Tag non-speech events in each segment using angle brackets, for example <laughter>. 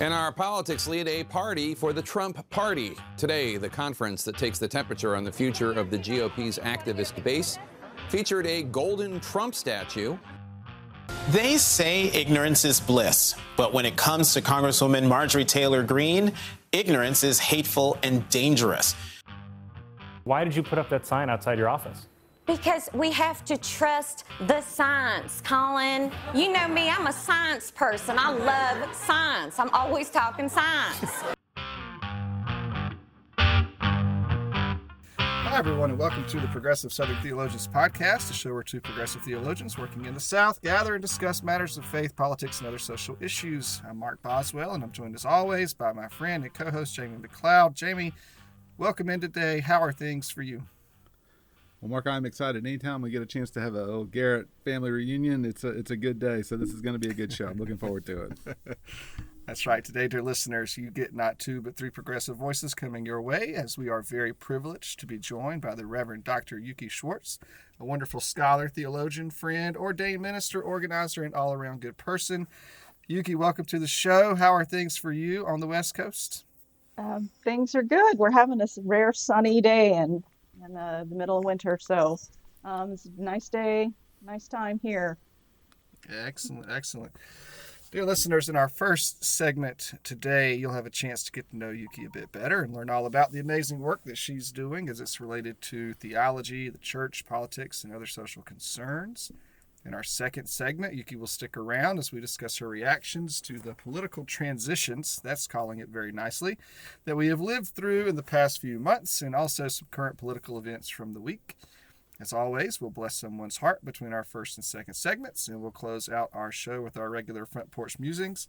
And our politics lead a party for the Trump Party. Today, the conference that takes the temperature on the future of the GOP's activist base featured a golden Trump statue. They say ignorance is bliss, but when it comes to Congresswoman Marjorie Taylor Greene, ignorance is hateful and dangerous. Why did you put up that sign outside your office? Because we have to trust the science, Colin. You know me, I'm a science person. I love science. I'm always talking science. Hi, everyone, and welcome to the Progressive Southern Theologians Podcast, a show where two progressive theologians working in the South gather and discuss matters of faith, politics, and other social issues. I'm Mark Boswell, and I'm joined as always by my friend and co host, Jamie McLeod. Jamie, welcome in today. How are things for you? Well, Mark, I'm excited. Anytime we get a chance to have a little Garrett family reunion, it's a it's a good day. So this is going to be a good show. I'm looking forward to it. <laughs> That's right. Today, dear listeners, you get not two but three progressive voices coming your way as we are very privileged to be joined by the Reverend Dr. Yuki Schwartz, a wonderful scholar, theologian, friend, ordained minister, organizer, and all around good person. Yuki, welcome to the show. How are things for you on the West Coast? Um, things are good. We're having this rare sunny day and in uh, the middle of winter. So um, it's a nice day, nice time here. Excellent, excellent. Dear listeners, in our first segment today, you'll have a chance to get to know Yuki a bit better and learn all about the amazing work that she's doing as it's related to theology, the church, politics, and other social concerns. In our second segment, Yuki will stick around as we discuss her reactions to the political transitions, that's calling it very nicely, that we have lived through in the past few months and also some current political events from the week. As always, we'll bless someone's heart between our first and second segments, and we'll close out our show with our regular front porch musings.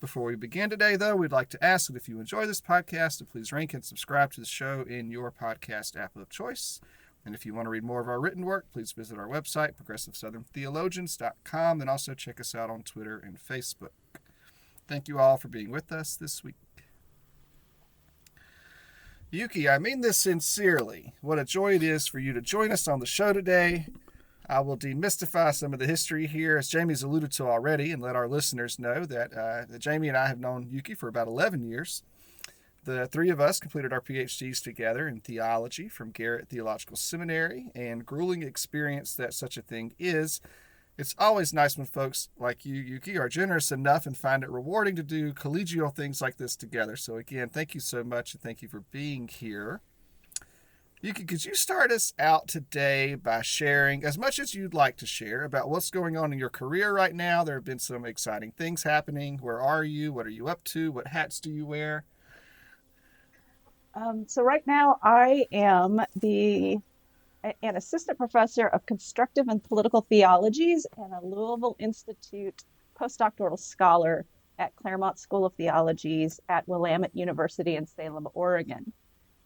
Before we begin today, though, we'd like to ask that if you enjoy this podcast, to please rank and subscribe to the show in your podcast app of choice. And if you want to read more of our written work, please visit our website, progressivesoutherntheologians.com, and also check us out on Twitter and Facebook. Thank you all for being with us this week. Yuki, I mean this sincerely. What a joy it is for you to join us on the show today. I will demystify some of the history here, as Jamie's alluded to already, and let our listeners know that, uh, that Jamie and I have known Yuki for about 11 years. The three of us completed our PhDs together in theology from Garrett Theological Seminary, and grueling experience that such a thing is. It's always nice when folks like you, Yuki, are generous enough and find it rewarding to do collegial things like this together. So, again, thank you so much and thank you for being here. Yuki, could you start us out today by sharing as much as you'd like to share about what's going on in your career right now? There have been some exciting things happening. Where are you? What are you up to? What hats do you wear? Um, so right now, I am the an assistant professor of constructive and political theologies and a Louisville Institute postdoctoral scholar at Claremont School of Theologies at Willamette University in Salem, Oregon.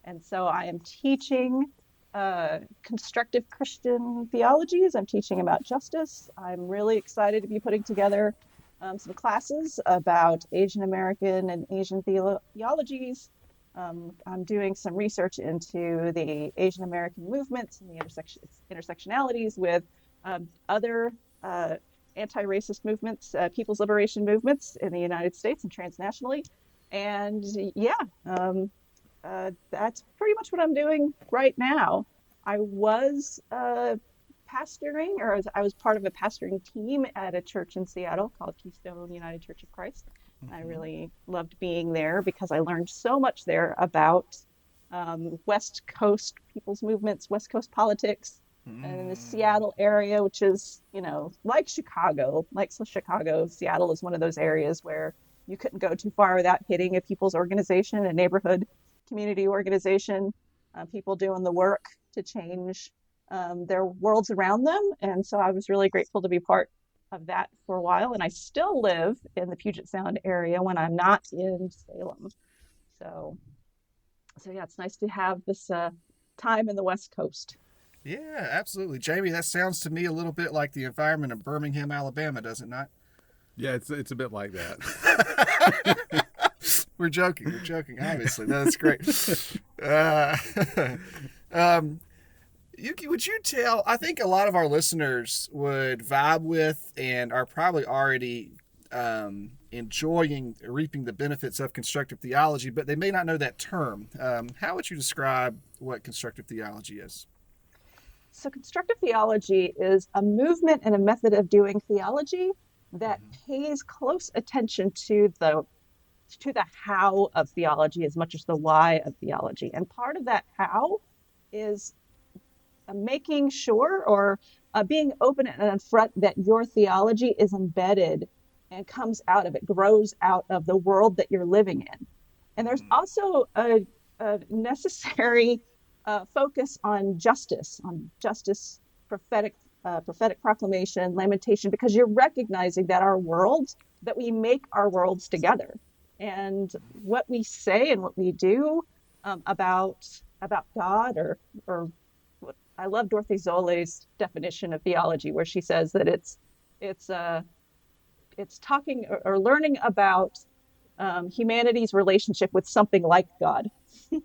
And so I am teaching uh, constructive Christian theologies. I'm teaching about justice. I'm really excited to be putting together um, some classes about Asian American and Asian theologies um, I'm doing some research into the Asian American movements and the intersection, intersectionalities with um, other uh, anti racist movements, uh, people's liberation movements in the United States and transnationally. And yeah, um, uh, that's pretty much what I'm doing right now. I was uh, pastoring, or I was part of a pastoring team at a church in Seattle called Keystone United Church of Christ. Mm-hmm. I really loved being there because I learned so much there about um, West Coast people's movements, West Coast politics, mm. and in the Seattle area, which is, you know, like Chicago, like Chicago, Seattle is one of those areas where you couldn't go too far without hitting a people's organization, a neighborhood community organization, uh, people doing the work to change um, their worlds around them. And so I was really grateful to be part of that for a while, and I still live in the Puget Sound area when I'm not in Salem. So, so yeah, it's nice to have this uh, time in the West Coast. Yeah, absolutely, Jamie. That sounds to me a little bit like the environment of Birmingham, Alabama, does it not? Yeah, it's it's a bit like that. <laughs> we're joking. We're joking. Obviously, that's great. <laughs> Uh, <laughs> um, Yuki, would you tell? I think a lot of our listeners would vibe with and are probably already um, enjoying reaping the benefits of constructive theology, but they may not know that term. Um, how would you describe what constructive theology is? So, constructive theology is a movement and a method of doing theology that pays close attention to the to the how of theology as much as the why of theology. And part of that how is making sure or uh, being open and upfront that your theology is embedded and comes out of it, grows out of the world that you're living in. And there's also a, a necessary uh, focus on justice, on justice, prophetic, uh, prophetic proclamation, lamentation, because you're recognizing that our world, that we make our worlds together, and what we say and what we do um, about about God, or or I love Dorothy Soelle's definition of theology, where she says that it's it's uh, it's talking or, or learning about um, humanity's relationship with something like God. <laughs>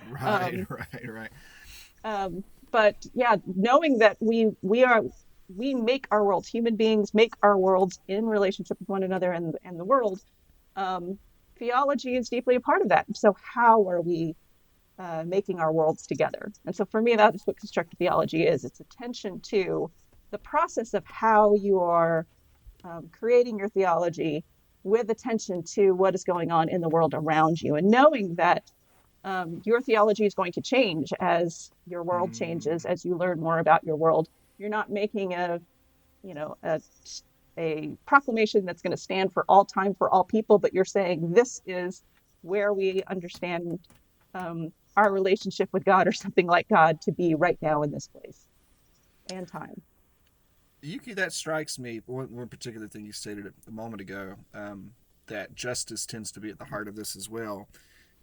Right, Um, <laughs> right, right. um, but yeah, knowing that we we are we make our worlds, human beings make our worlds in relationship with one another and and the world. Um, theology is deeply a part of that. So how are we uh, making our worlds together? And so for me, that is what constructive theology is. It's attention to the process of how you are um, creating your theology with attention to what is going on in the world around you, and knowing that um, your theology is going to change as your world changes, as you learn more about your world. You're not making a, you know, a, a proclamation that's going to stand for all time for all people, but you're saying this is where we understand um, our relationship with God or something like God to be right now in this place and time. Yuki, that strikes me. One, one particular thing you stated a moment ago um, that justice tends to be at the heart of this as well.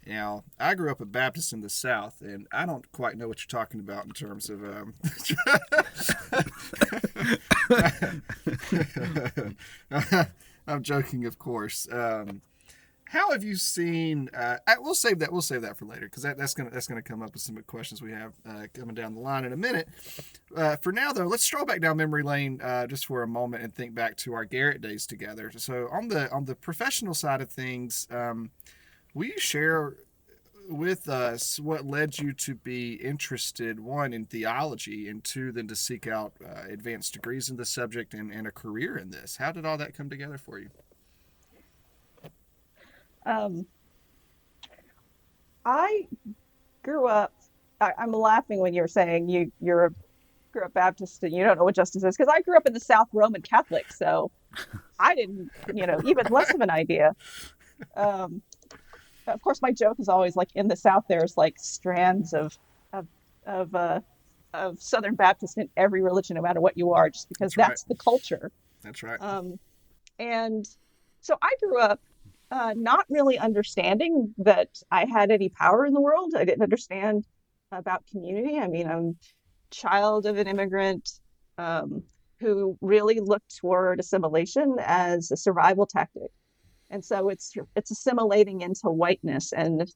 Now, I grew up a Baptist in the South, and I don't quite know what you're talking about in terms of. Um, <laughs> <laughs> I'm joking, of course. Um, how have you seen? Uh, we'll save that. We'll save that for later because that, that's gonna that's gonna come up with some questions we have uh, coming down the line in a minute. Uh, for now, though, let's stroll back down memory lane uh, just for a moment and think back to our Garrett days together. So on the on the professional side of things, um, will you share with us what led you to be interested one in theology and two then to seek out uh, advanced degrees in the subject and, and a career in this? How did all that come together for you? Um, I grew up. I, I'm laughing when you're saying you you're a grew up Baptist and you don't know what justice is because I grew up in the South Roman Catholic, so I didn't, you know, even less of an idea. Um, of course, my joke is always like in the South, there's like strands of of of uh, of Southern Baptist in every religion, no matter what you are, just because That's right. that's the culture. That's right. Um, and so I grew up uh, not really understanding that I had any power in the world. I didn't understand about community. I mean, I'm child of an immigrant um, who really looked toward assimilation as a survival tactic, and so it's it's assimilating into whiteness, and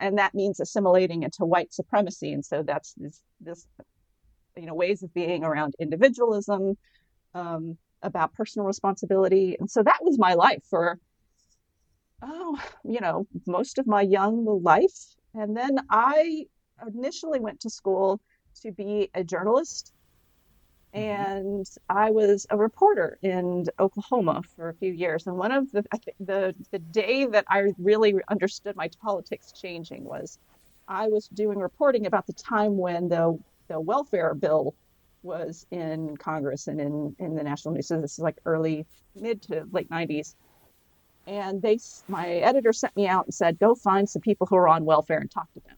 and that means assimilating into white supremacy, and so that's this, this you know ways of being around individualism. Um, about personal responsibility. And so that was my life for, oh, you know, most of my young life. And then I initially went to school to be a journalist. Mm-hmm. And I was a reporter in Oklahoma for a few years. And one of the the the day that I really understood my politics changing was I was doing reporting about the time when the the welfare bill was in Congress and in, in the national news. So this is like early, mid to late 90s. And they, my editor sent me out and said, go find some people who are on welfare and talk to them.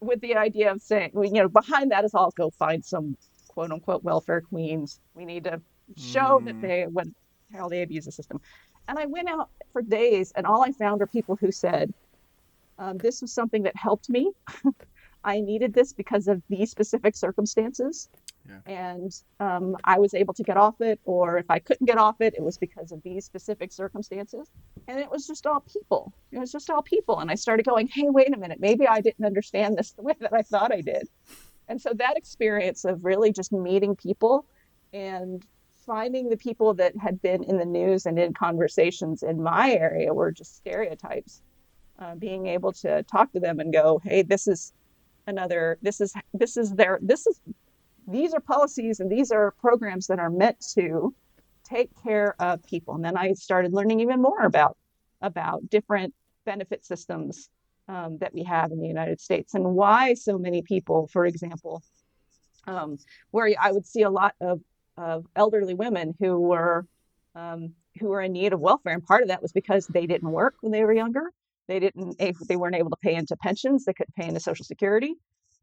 With the idea of saying, you know, behind that is I'll go find some quote unquote welfare queens. We need to show that they, when, how they abuse the system. And I went out for days and all I found were people who said, um, this was something that helped me. <laughs> I needed this because of these specific circumstances and um, I was able to get off it, or if I couldn't get off it, it was because of these specific circumstances. And it was just all people. It was just all people. And I started going, hey, wait a minute, maybe I didn't understand this the way that I thought I did. And so that experience of really just meeting people and finding the people that had been in the news and in conversations in my area were just stereotypes. Uh, being able to talk to them and go, hey, this is another, this is, this is their, this is, these are policies and these are programs that are meant to take care of people. And then I started learning even more about, about different benefit systems um, that we have in the United States and why so many people, for example, um, where I would see a lot of, of elderly women who were um, who were in need of welfare, and part of that was because they didn't work when they were younger. They didn't. They weren't able to pay into pensions. They couldn't pay into Social Security.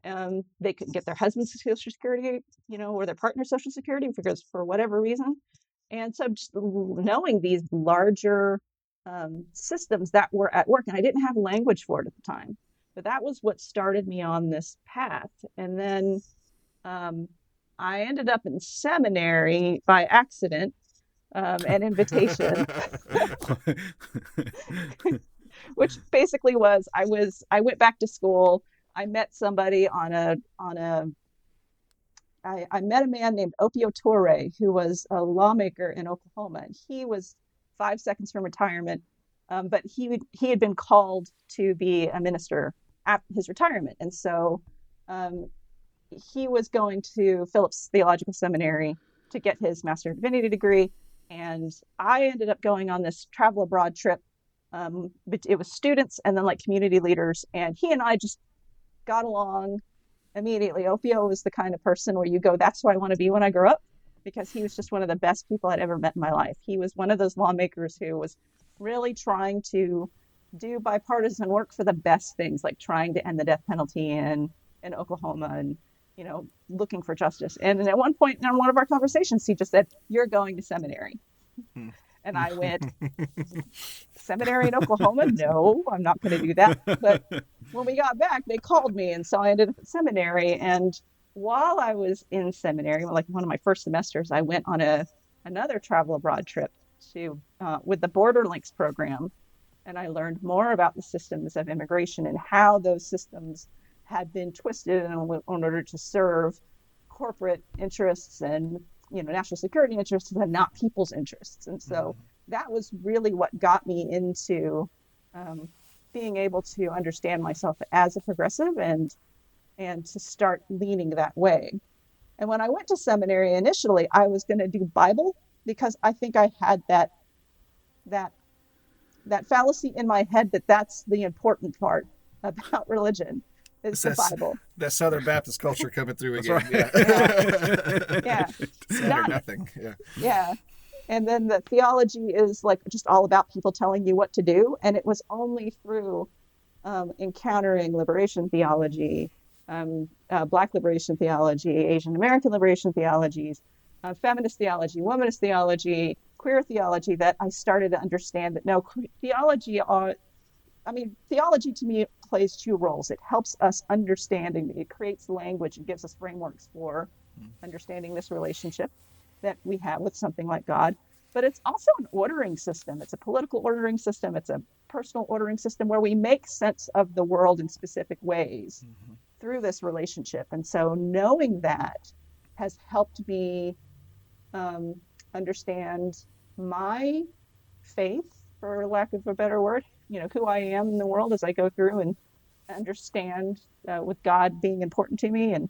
Um, they couldn't get their husband's Social Security, you know, or their partner's Social Security because for whatever reason. And so, just knowing these larger um, systems that were at work, and I didn't have language for it at the time, but that was what started me on this path. And then um, I ended up in seminary by accident, um, an invitation, <laughs> <laughs> which basically was I was I went back to school. I met somebody on a on a I, I met a man named Opio Toure who was a lawmaker in Oklahoma, and he was five seconds from retirement, um, but he would, he had been called to be a minister at his retirement, and so um, he was going to Phillips Theological Seminary to get his Master of Divinity degree. And I ended up going on this travel abroad trip. Um, it was students and then like community leaders. And he and I just got along immediately. Opio was the kind of person where you go, that's who I want to be when I grow up, because he was just one of the best people I'd ever met in my life. He was one of those lawmakers who was really trying to do bipartisan work for the best things, like trying to end the death penalty in, in Oklahoma and you know, looking for justice. And and at one point in one of our conversations, he just said, You're going to seminary. Hmm. And I went, Seminary in Oklahoma? No, I'm not going to do that. But when we got back, they called me. And so I ended up at seminary. And while I was in seminary, like one of my first semesters, I went on a another travel abroad trip to uh, with the BorderLinks program. And I learned more about the systems of immigration and how those systems had been twisted in, in order to serve corporate interests and you know national security interests and not people's interests. And so mm-hmm. that was really what got me into um, being able to understand myself as a progressive and and to start leaning that way. And when i went to seminary initially i was going to do bible because i think i had that that that fallacy in my head that that's the important part <laughs> about religion is the Bible. That Southern Baptist culture coming through again. Right. Yeah. <laughs> yeah. <laughs> yeah. Not, nothing. Yeah. Yeah. And then the theology is like just all about people telling you what to do. And it was only through um, encountering liberation theology, um, uh, Black liberation theology, Asian American liberation theologies, uh, feminist theology, womanist theology, queer theology that I started to understand that no, theology are, I mean, theology to me plays two roles. It helps us understanding, it creates language and gives us frameworks for mm. understanding this relationship that we have with something like God. But it's also an ordering system. It's a political ordering system. It's a personal ordering system where we make sense of the world in specific ways mm-hmm. through this relationship. And so knowing that has helped me um, understand my faith, for lack of a better word, you know who I am in the world as I go through and understand uh, with God being important to me, and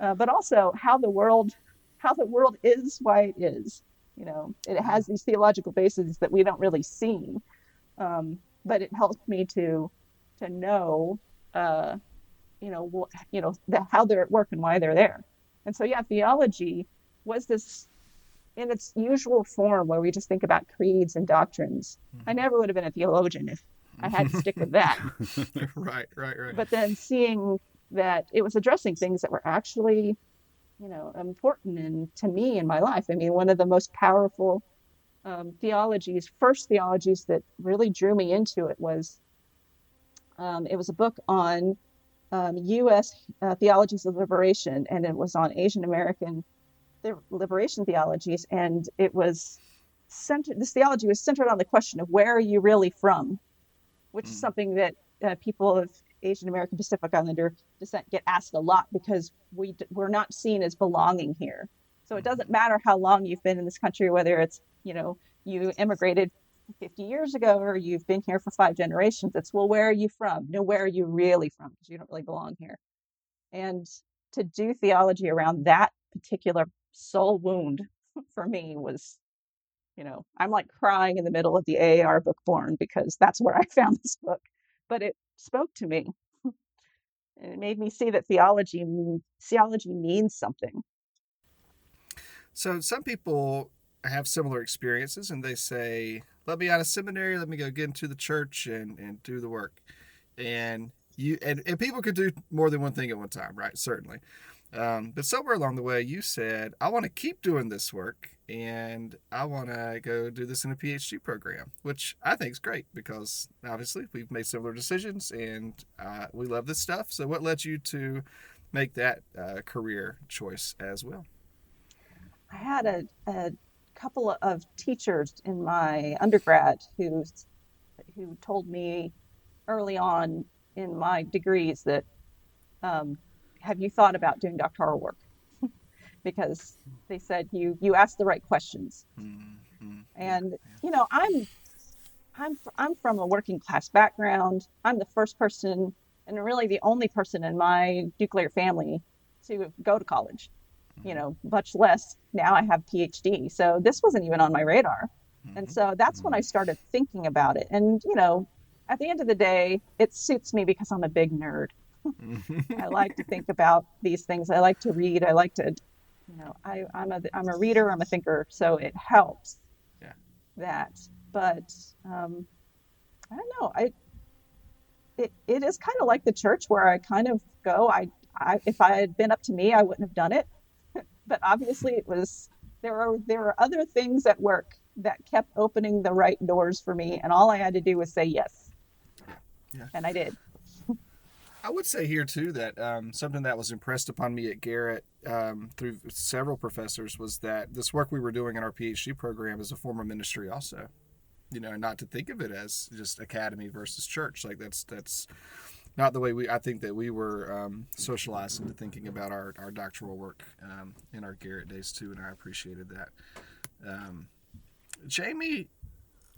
uh, but also how the world how the world is why it is. You know, it has these theological bases that we don't really see, um, but it helps me to to know, uh, you know, you know the, how they're at work and why they're there. And so, yeah, theology was this in its usual form where we just think about creeds and doctrines. I mm-hmm. never would have been a theologian if I had to stick with that. <laughs> right, right, right. But then seeing that it was addressing things that were actually, you know, important and to me in my life. I mean, one of the most powerful um, theologies, first theologies that really drew me into it was um, it was a book on um, U.S. Uh, theologies of liberation, and it was on Asian American liberation theologies, and it was centered. This theology was centered on the question of where are you really from, which mm. is something that uh, people of Asian American Pacific Islander descent get asked a lot because we we're not seen as belonging here. So it doesn't matter how long you've been in this country, whether it's, you know, you immigrated 50 years ago or you've been here for five generations. It's, well, where are you from? No, where are you really from? Because you don't really belong here. And to do theology around that particular soul wound <laughs> for me was, you know, I'm like crying in the middle of the AAR book Born because that's where I <laughs> found this book. But it spoke to me. and it made me see that theology theology means something. So some people have similar experiences and they say, let me out of seminary, let me go get into the church and, and do the work. And you and, and people could do more than one thing at one time, right? Certainly. Um, but somewhere along the way, you said, I want to keep doing this work and I want to go do this in a PhD program, which I think is great because obviously we've made similar decisions and uh, we love this stuff. So, what led you to make that uh, career choice as well? I had a, a couple of teachers in my undergrad who who told me early on in my degrees that um, have you thought about doing doctoral work? <laughs> Because they said you you asked the right questions. Mm-hmm. and you know i'm i'm i'm from a working class background. I'm the first person and really the only person in my nuclear family to go to college you know much less now i have phd so this wasn't even on my radar. And mm-hmm. so that's when i started thinking about it. And you know at the end of the day it suits me because i'm a big nerd I like to think about these things. I like to read. I like to, you know, I, I'm a I'm a reader. I'm a thinker, so it helps. Yeah. That, but um, I don't know. I it, it is kind of like the church where I kind of go. I, I if I had been up to me, I wouldn't have done it. <laughs> but obviously, it was there are there are other things at work that kept opening the right doors for me, and all I had to do was say yes. Yeah. And I did. I would say here too that um, something that was impressed upon me at Garrett um, through several professors was that this work we were doing in our PhD program is a form of ministry, also. You know, not to think of it as just academy versus church. Like that's that's not the way we. I think that we were um, socialized into thinking about our our doctoral work um, in our Garrett days too, and I appreciated that. Um, Jamie,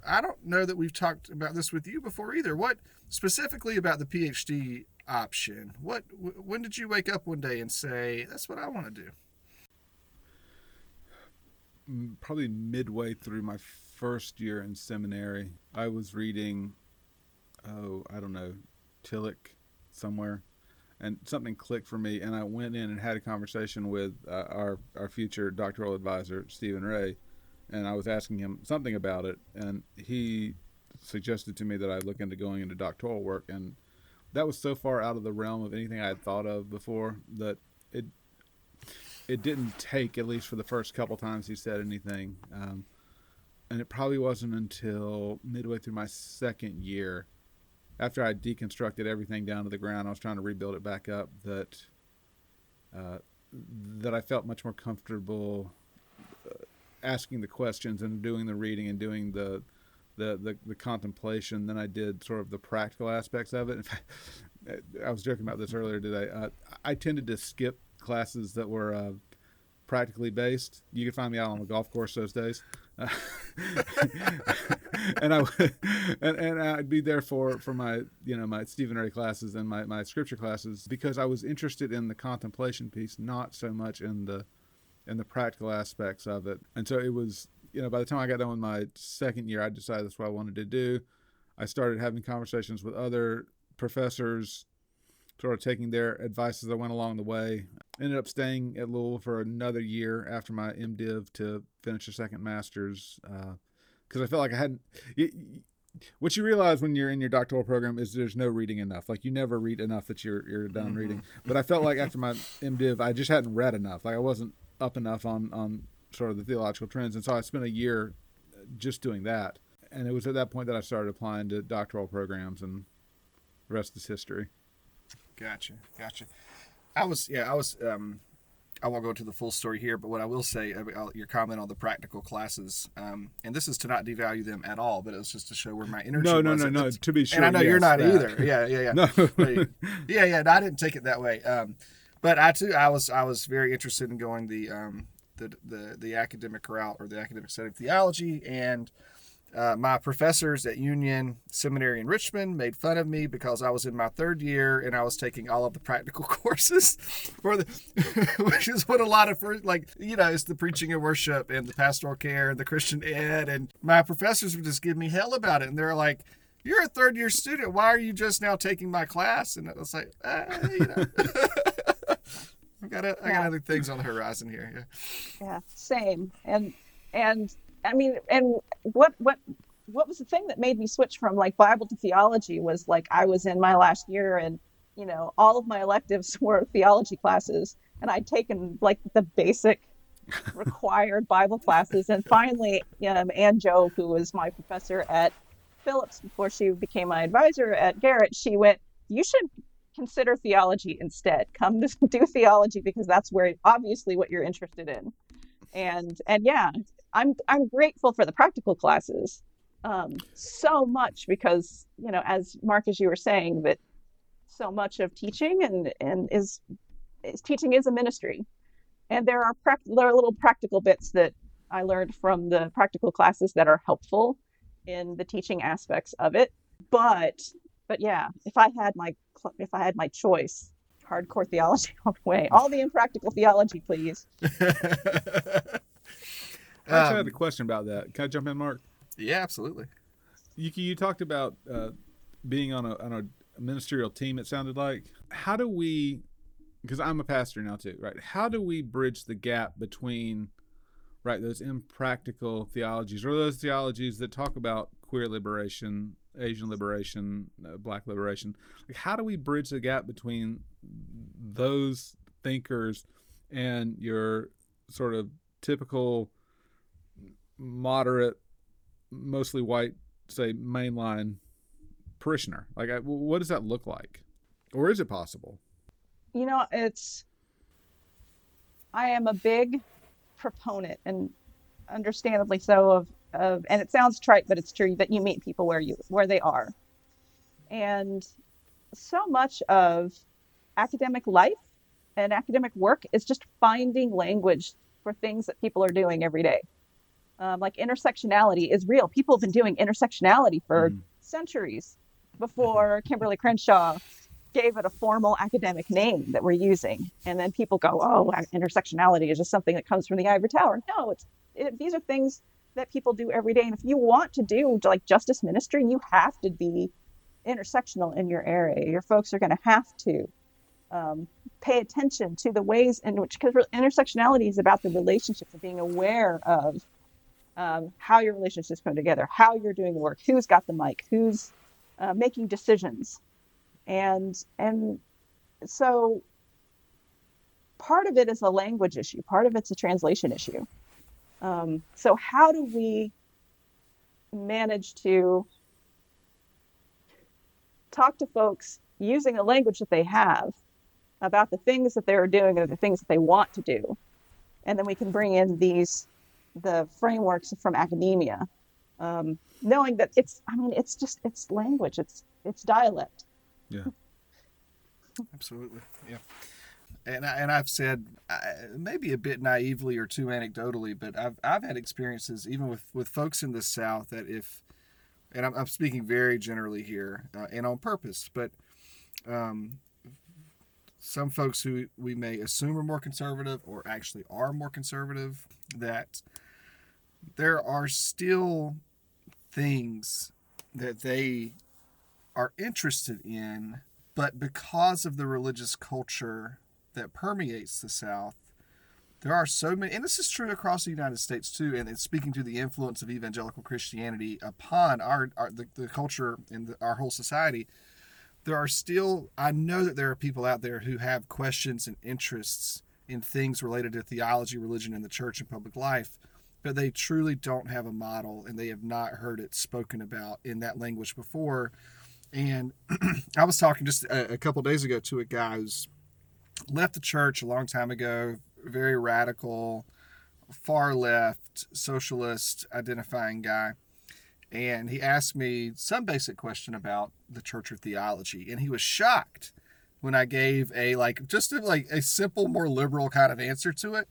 I don't know that we've talked about this with you before either. What specifically about the PhD option. What when did you wake up one day and say that's what I want to do? Probably midway through my first year in seminary, I was reading oh, I don't know, Tillich somewhere and something clicked for me and I went in and had a conversation with uh, our our future doctoral advisor Stephen Ray and I was asking him something about it and he suggested to me that I look into going into doctoral work and that was so far out of the realm of anything I had thought of before that it it didn't take at least for the first couple times he said anything. Um, and it probably wasn't until midway through my second year, after I deconstructed everything down to the ground, I was trying to rebuild it back up. That uh, that I felt much more comfortable uh, asking the questions and doing the reading and doing the the, the, the contemplation than I did sort of the practical aspects of it. In fact, <laughs> I was joking about this earlier today. Uh, I tended to skip classes that were uh, practically based. You could find me out on the golf course those days. <laughs> And I would, and, and I'd be there for, for my you know my Stephen classes and my, my scripture classes because I was interested in the contemplation piece, not so much in the in the practical aspects of it. And so it was you know, by the time I got done with my second year, I decided that's what I wanted to do. I started having conversations with other professors, sort of taking their advice as I went along the way. Ended up staying at Louisville for another year after my MDiv to finish a second master's because uh, I felt like I hadn't. It, what you realize when you're in your doctoral program is there's no reading enough. Like you never read enough that you're you're done mm-hmm. reading. But I felt like after my MDiv, I just hadn't read enough. Like I wasn't up enough on on sort of the theological trends. And so I spent a year just doing that. And it was at that point that I started applying to doctoral programs, and the rest is history. Gotcha, gotcha. I was, yeah, I was. Um, I won't go into the full story here, but what I will say, I'll, your comment on the practical classes, um, and this is to not devalue them at all, but it was just to show where my energy. No, no, was. no, no. To be sure, and I know yes, you're not that. either. Yeah, yeah, yeah. <laughs> no. yeah, yeah. No, I didn't take it that way. Um, but I too, I was, I was very interested in going the um, the the, the academic route or the academic study of theology and uh, my professors at Union Seminary in Richmond made fun of me because I was in my third year and I was taking all of the practical <laughs> courses, for the, <laughs> which is what a lot of first, like you know, it's the preaching and worship and the pastoral care and the Christian ed, and my professors would just give me hell about it, and they're like, "You're a third year student. Why are you just now taking my class?" And I was like, ah, you know. <laughs> I got, I got other things on the horizon here. Yeah. Yeah, same. And and I mean, and what what what was the thing that made me switch from like Bible to theology was like I was in my last year and you know all of my electives <laughs> were theology classes and I'd taken like the basic <laughs> required Bible classes and finally um, Anne Joh who was my professor at Phillips before she became my advisor at Garrett she went you should consider theology instead. Come to <laughs> do theology because that's where obviously what you're interested in. And and yeah i'm i'm grateful for the practical classes um, so much because you know as mark as you were saying that so much of teaching and and is, is teaching is a ministry. And there are prac- there are little practical bits that i learned from the practical classes that are helpful in the teaching aspects of it. But but yeah if i had my if i had my choice hardcore theology <laughs> all the way all the impractical theology please <laughs> I actually had Um, a question about that. Can I jump in, Mark? yeah, absolutely. Yuki, you talked about uh, being on a on a ministerial team. It sounded like. How do we? Because I'm a pastor now too, right? How do we bridge the gap between, right, those impractical theologies or those theologies that talk about queer liberation, Asian liberation, uh, Black liberation? Like, how do we bridge the gap between those thinkers and your sort of typical moderate, mostly white, say mainline parishioner? Like, I, what does that look like, or is it possible? you know it's i am a big proponent and understandably so of of and it sounds trite but it's true that you meet people where you where they are. And so much of academic life and academic work is just finding language for things that people are doing every day. Um, like intersectionality is real. People have been doing intersectionality for Mhm. centuries before <laughs> Kimberlé Crenshaw gave it a formal academic name that we're using. And then people go oh intersectionality is just something that comes from the ivory tower. No it's it, these are things that people do every day. And if you want to do like justice ministry you have to be intersectional in your area. Your folks are going to have to um, pay attention to the ways in which because intersectionality is about the relationships and being aware of um, how your relationships come together how you're doing the work who's got the mic who's uh, making decisions. And and so part of it is a language issue. Part of it's a translation issue um, so how do we manage to talk to folks using a language that they have about the things that they're doing or the things that they want to do and then we can bring in these the frameworks from academia um, knowing that it's i mean it's just it's language it's it's dialect Yeah. <laughs> Absolutely, yeah. And I, and I've said uh, maybe a bit naively or too anecdotally, but I've I've had experiences even with with folks in the South that if, and I'm, I'm speaking very generally here uh, and on purpose, but um, some folks who we may assume are more conservative or actually are more conservative, that there are still things that they are interested in but because of the religious culture that permeates the South, there are so many, and this is true across the United States too. And speaking to the influence of evangelical Christianity upon our, our the, the culture and the, our whole society. There are still, I know that there are people out there who have questions and interests in things related to theology, religion, and the church and public life, but they truly don't have a model and they have not heard it spoken about in that language before. And <clears throat> I was talking just a, a couple days ago to a guy who's left the church a long time ago, very radical, far left, socialist identifying guy. And he asked me some basic question about the church or theology. And he was shocked when I gave a like just a, like a simple, more liberal kind of answer to it.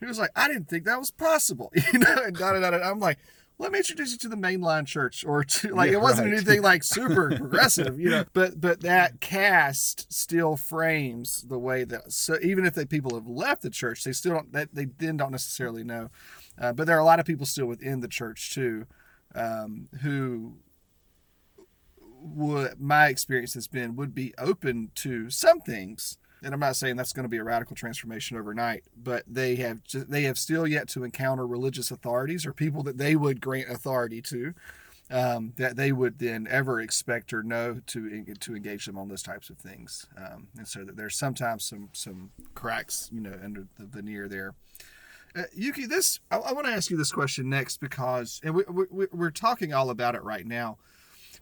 he was like, I didn't think that was possible, <laughs> you know. And da, da, da, da. I'm like, let me introduce you to the mainline church, or to <laughs> like Yeah, it wasn't right. anything like super <laughs> progressive, you know. But but that cast still frames the way that so even if the people have left the church, they still don't that they then don't necessarily know. Uh, but there are a lot of people still within the church too, um, who would my experience has been would be open to some things and i'm not saying that's going to be a radical transformation overnight but they have they have still yet to encounter religious authorities or people that they would grant authority to um, that they would then ever expect or know to to engage them on those types of things. Um, and so that there's sometimes some some cracks you know under the veneer there. Uh, Yuki, this I, I want to ask you this question next because, and we, we, we're talking all about it right now,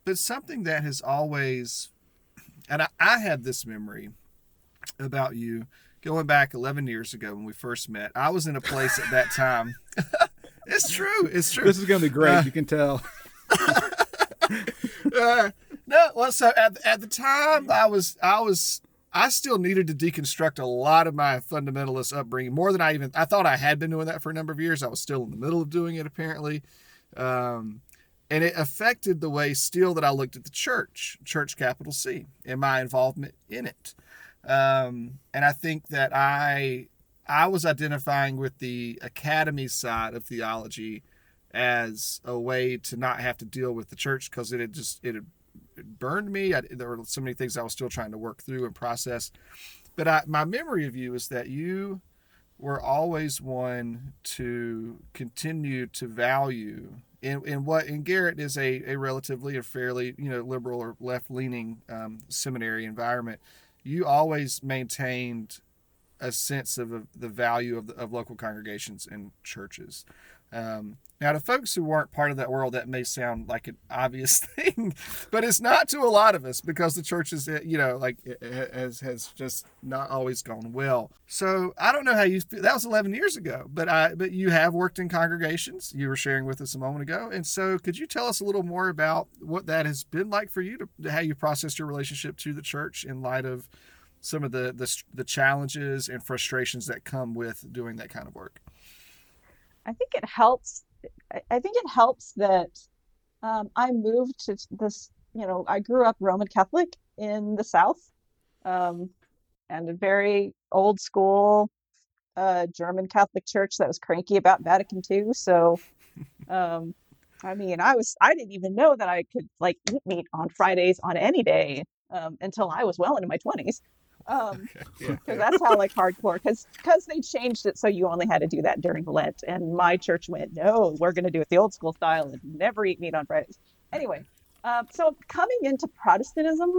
but something that has always, and I, I have this memory about you going back 11 years ago when we first met. I was in a place at that time. <laughs> it's true. It's true. This is going to be great. Uh, you can tell. <laughs> uh, no, well, so at, at the time, I was, I was, I still needed to deconstruct a lot of my fundamentalist upbringing more than I even, I thought I had been doing that for a number of years. I was still in the middle of doing it, apparently. Um, and it affected the way still that I looked at the church, church capital C, and my involvement in it. Um, and I think that I, I was identifying with the academy side of theology as a way to not have to deal with the church because it had just it had burned me. I, there were so many things I was still trying to work through and process. But I, my memory of you is that you were always one to continue to value in, in what in Garrett is a, a relatively a fairly you know liberal or left leaning um, seminary environment. You always maintained a sense of, the value of, the, of local congregations and churches. Um, now, to folks who weren't part of that world, that may sound like an <laughs> obvious thing, but it's not to a lot of us because the church is, uh, you know, like it- it has has just not always gone well. So I don't know how you. That was 11 years ago, but I but you have worked in congregations. You were sharing with us a moment ago, and so could you tell us a little more about what that has been like for you to how you process your relationship to the church in light of some of the the, the challenges and frustrations that come with doing that kind of work. I think it helps. I- think it helps that um, I moved to this, you know, I grew up Roman Catholic in the South, um, and a very old school uh, German Catholic church that was cranky about Vatican II. So, um, I mean, I was, I didn't even know that I could like eat meat on Fridays on any day um, until I was well into my 20s. Um, <laughs> Yeah. because that's how like hardcore because because they changed it so you only had to do that during Lent and my church went no we're going to do it the old school style and never eat meat on Fridays. Anyway um, so coming into Protestantism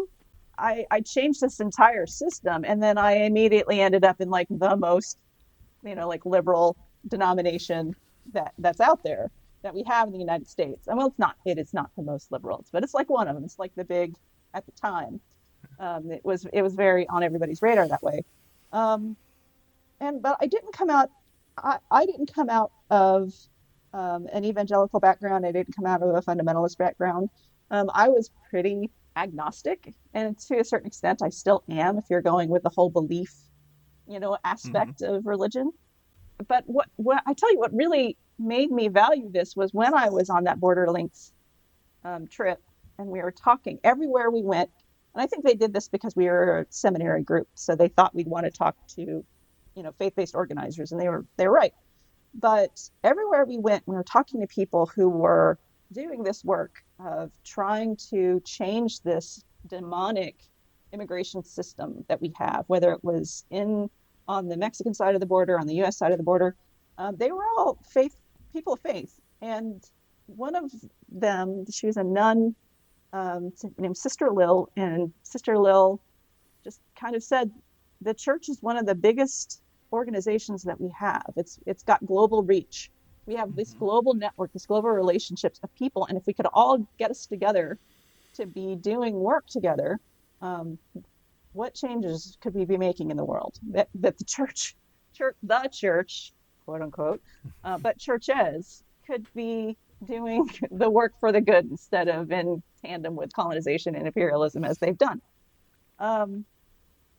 I I changed this entire system and then I immediately ended up in like the most you know like liberal denomination that that's out there that we have in the United States. And well it's not it is not the most liberal but it's like one of them it's like the big at the time um, it was it was very on everybody's radar that way. Um, and but i didn't come out i, I didn't come out of um, an evangelical background. I didn't come out of a fundamentalist background. Um, i was pretty agnostic. And to a certain extent i still am if you're going with the whole belief you know aspect of religion. But what what i tell you what really made me value this was when i was on that BorderLinks um, trip and we were talking. Everywhere we went and I think they did this because we were a seminary group, so they thought we'd want to talk to, you know, faith-based organizers, and they were they were right. But everywhere we went, we were talking to people who were doing this work of trying to change this demonic immigration system that we have, whether it was in on the Mexican side of the border, on the U.S. side of the border. Um, they were all faith people of faith, and one of them, she was a nun um, named Sister Lil, and Sister Lil just kind of said the church is one of the biggest organizations that we have. It's it's got global reach. We have this global network, this global relationships of people, and if we could all get us together to be doing work together, um, what changes could we be making in the world? That that the church, church, the church, quote unquote, uh, but churches could be doing <laughs> the work for the good instead of in tandem with colonization and imperialism as they've done. Um,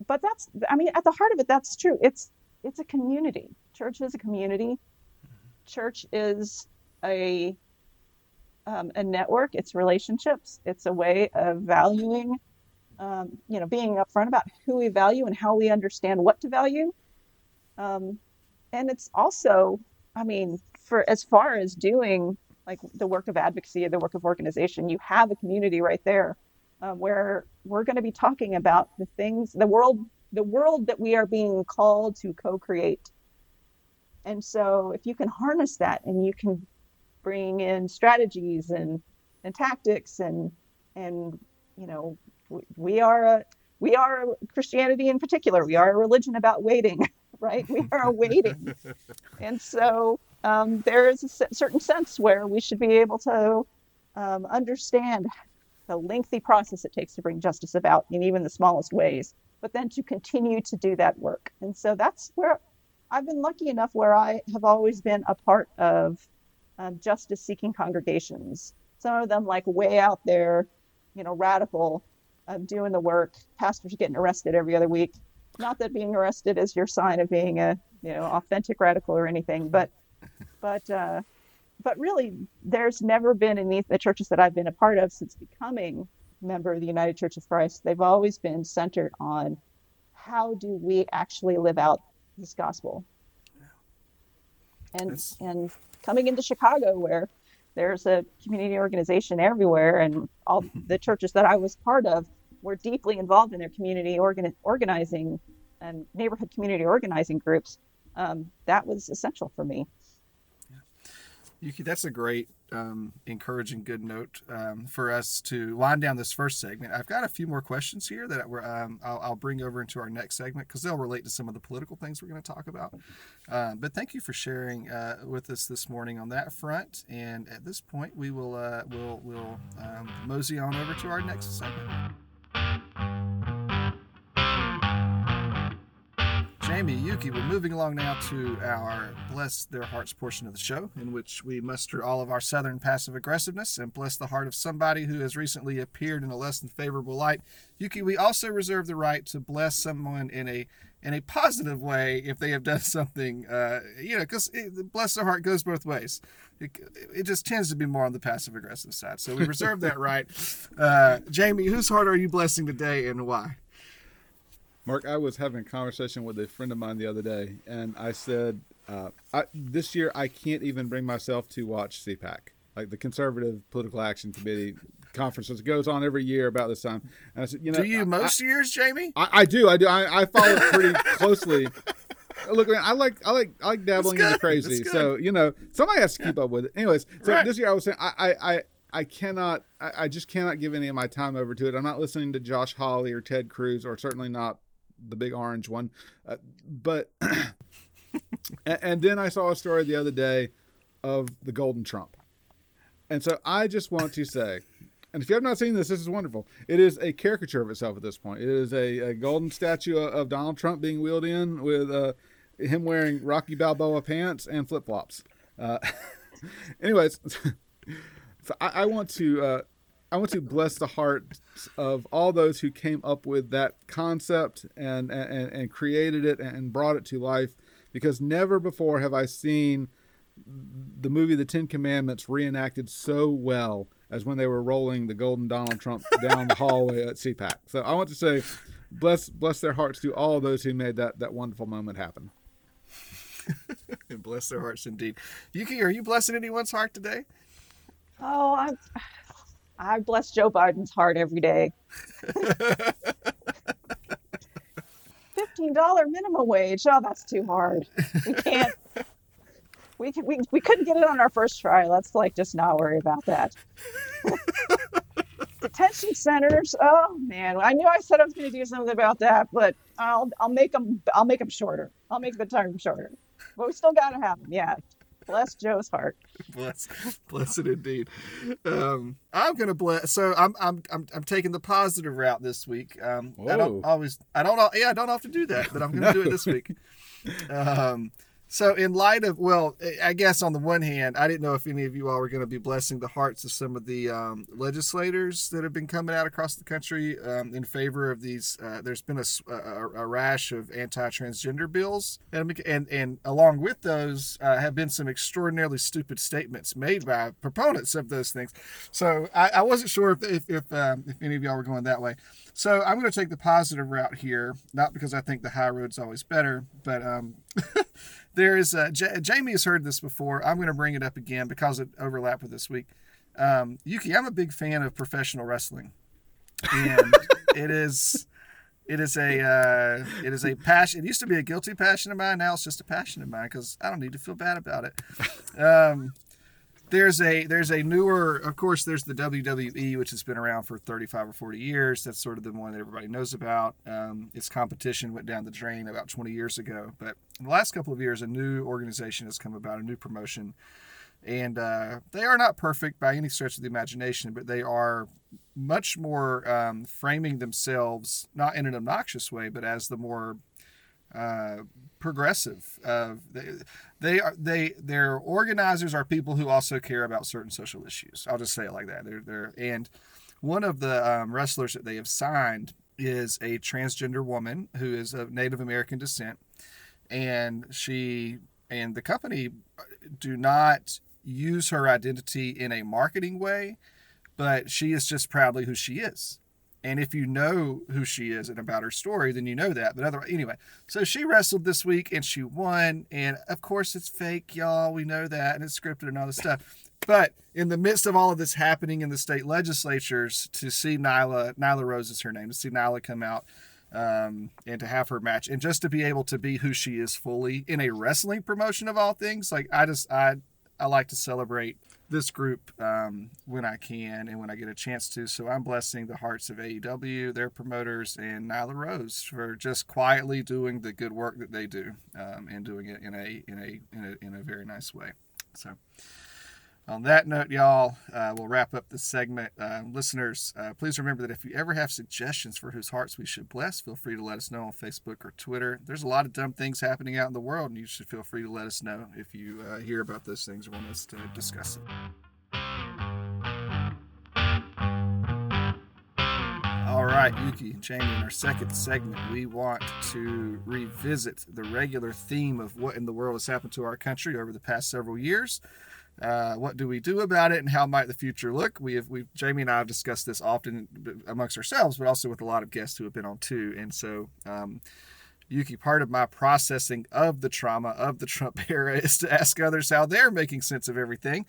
but that's, I mean, at the heart of it, that's true. It's it's a community. church is a community. Church is a um, a network. It's relationships. It's a way of valuing, um, you know, being upfront about who we value and how we understand what to value. Um, and it's also, I mean, for as far as doing like the work of advocacy or the work of organization, you have a community right there uh, where we're going to be talking about the things, the world, the world that we are being called to co-create. And so, if you can harness that and you can bring in strategies and and tactics and and you know we, we are a we are Christianity in particular. We are a religion about waiting, <laughs> right? We are waiting, <laughs> and so um, there is a certain sense where we should be able to um, understand the lengthy process it takes to bring justice about in even the smallest ways, but then to continue to do that work. And so that's where I've been lucky enough where I have always been a part of um, justice seeking congregations. Some of them, like way out there, you know, radical, um, doing the work. Pastors getting arrested every other week. Not that being arrested is your sign of being a, you know, authentic radical or anything, but, but, uh, but really, there's never been in the, the churches that I've been a part of since becoming member of the United Church of Christ. They've always been centered on how do we actually live out this gospel. And and coming into Chicago, where there's a community organization everywhere, and all <laughs> the churches that I was part of were deeply involved in their community organ- organizing and neighborhood community organizing groups. Um, that was essential for me. Yuki, that's a great, um, encouraging, good note um, for us to wind down this first segment. I've got a few more questions here that we're, um, I'll, I'll, bring over into our next segment because they'll relate to some of the political things we're going to talk about. Uh, but thank you for sharing uh, with us this morning on that front. And at this point, we will uh, we'll we'll um, mosey on over to our next segment. Jamie, Yuki, we're moving along now to our Bless Their Hearts portion of the show, in which we muster all of our Southern passive aggressiveness and bless the heart of somebody who has recently appeared in a less than favorable light. Yuki, we also reserve the right to bless someone in a in a positive way if they have done <laughs> something, uh, you know, because bless their heart goes both ways. It, it, just tends to be more on the passive aggressive side. So we reserve that <laughs> right. Uh, Jamie, whose heart are you blessing today and why? Mark, I was having a conversation with a friend of mine the other day, and I said, uh, I, "This year, I can't even bring myself to watch CPAC, like the Conservative Political Action Committee conference that goes on every year about this time." And I said, "You know, do you I, most I, years, Jamie? I, I, do, I do. I, I follow it pretty closely." <laughs> Look, man, I like I like I like dabbling in the crazy. So you know, somebody has to keep yeah. up with it. Anyways, so right. this year I was saying I I I cannot I, I just cannot give any of my time over to it. I'm not listening to Josh Hawley or Ted Cruz or certainly not the big orange one. Uh, but <clears throat> and, and then I saw a story the other day of the golden Trump. And so I just want to say, and if you have not seen this, this is wonderful. It is a caricature of itself at this point. It is a, a golden statue of Donald Trump being wheeled in with uh, him wearing Rocky Balboa pants and flip flops. Uh, <laughs> anyways, <laughs> so I, I, want to uh, I want to bless the hearts of all those who came up with that concept and, and, and created it and brought it to life because never before have I seen the movie The Ten Commandments reenacted so well as when they were rolling the golden Donald Trump down the hallway at CPAC. So I want to say, bless bless their hearts to all those who made that that wonderful moment happen. and <laughs> bless their hearts indeed. Yuki, are you blessing anyone's heart today? Oh, I'm I bless Joe Biden's heart every day. <laughs> Fifteen dollar minimum wage. Oh, that's too hard. We can't. <laughs> we, we we couldn't get it on our first try. Let's like just not worry about that. <laughs> Detention centers. Oh man, I knew I said I was going to do something about that, but I'll I'll make them I'll make them shorter. I'll make the time shorter. But we still got to have them. Yeah. Bless Joe's heart. <laughs> bless, bless it indeed. Um, I'm gonna bless. So I'm, I'm, I'm, I'm taking the positive route this week. Um, I don't always, I don't, yeah, I don't often do that, but I'm gonna no. do it this <laughs> week. Um, So, in light of, well, I guess on the one hand, I didn't know if any of you all were going to be blessing the hearts of some of the um, legislators that have been coming out across the country um, in favor of these. Uh, there's been a, a, a rash of anti-transgender bills, and and, and along with those uh, have been some extraordinarily stupid statements made by proponents of those things. So, I, I wasn't sure if if if, um, if any of y'all were going that way. So I'm going to take the positive route here, not because I think the high road's always better, but um, <laughs> there is a, J- Jamie has heard this before. I'm going to bring it up again because it overlapped with this week. Um, Yuki, I'm a big fan of professional wrestling, and <laughs> it is it is a uh, it is a passion. It used to be a guilty passion of mine. Now it's just a passion of mine because I don't need to feel bad about it. Um, there's a there's a newer of course there's the WWE which has been around for 35 or 40 years. That's sort of the one that everybody knows about. Um, its competition went down the drain about 20 years ago. But in the last couple of years a new organization has come about a new promotion. And uh, they are not perfect by any stretch of the imagination but they are much more um, framing themselves not in an obnoxious way but as the more uh, progressive. Uh, they, they are they their organizers are people who also care about certain social issues. I'll just say it like that. They're they're and one of the um, wrestlers that they have signed is a transgender woman who is of Native American descent, and she and the company do not use her identity in a marketing way, but she is just proudly who she is. And if you know who she is and about her story, then you know that. But otherwise, anyway, so she wrestled this week and she won. And of course, it's fake, y'all. We know that. And it's scripted and all this stuff. But in the midst of all of this happening in the state legislatures, to see Nyla, Nyla Rose is her name, to see Nyla come out um, and to have her match and just to be able to be who she is fully in a wrestling promotion of all things, like I just, I, I like to celebrate this group um, when I can and when I get a chance to. So I'm blessing the hearts of AEW, their promoters, and Nyla Rose for just quietly doing the good work that they do um, and doing it in a in a in a in a very nice way. So. On that note, y'all, uh, we'll wrap up this segment. Uh, listeners, uh, please remember that if you ever have suggestions for whose hearts we should bless, feel free to let us know on Facebook or Twitter. There's a lot of dumb things happening out in the world, and you should feel free to let us know if you uh, hear about those things or want us to discuss it. All right, Yuki and Jamie, in our second segment, we want to revisit the regular theme of what in the world has happened to our country over the past several years. Uh, what do we do about it, and how might the future look? We have, we Jamie and I have discussed this often amongst ourselves, but also with a lot of guests who have been on too. And so, um, Yuki, part of my processing of the trauma of the Trump <laughs> era is to ask others how they're making sense of everything.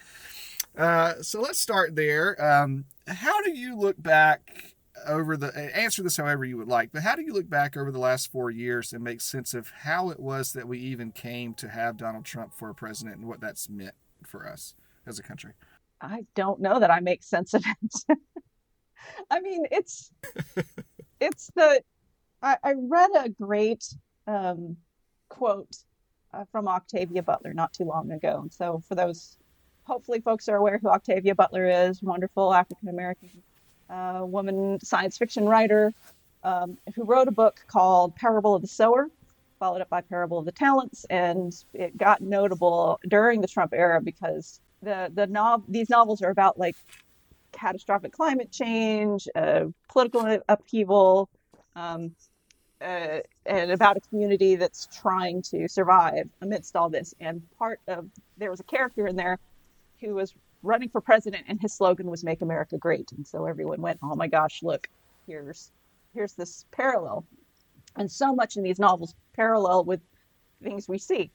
Uh, so let's start there. Um, how do you look back over the answer this however you would like, but how do you look back over the last four years and make sense of how it was that we even came to have Donald Trump for a president and what that's meant? For us as a country? I don't know that I make sense of it. <laughs> I mean, it's <laughs> it's the I, I read a great um, quote uh, from Octavia Butler not too long ago, and so for those, hopefully, folks are aware who Octavia Butler is. Wonderful African American uh, woman science fiction writer um, who wrote a book called Parable of the Sower followed up by Parable of the Talents, and it got notable during the Trump era because the the nov- these novels are about like catastrophic climate change, uh, political upheaval, um, uh, and about a community that's trying to survive amidst all this. And part of there was a character in there who was running for president, and his slogan was "Make America Great." And so everyone went, "Oh my gosh, look, here's here's this parallel." And so much in these novels parallel with things we see.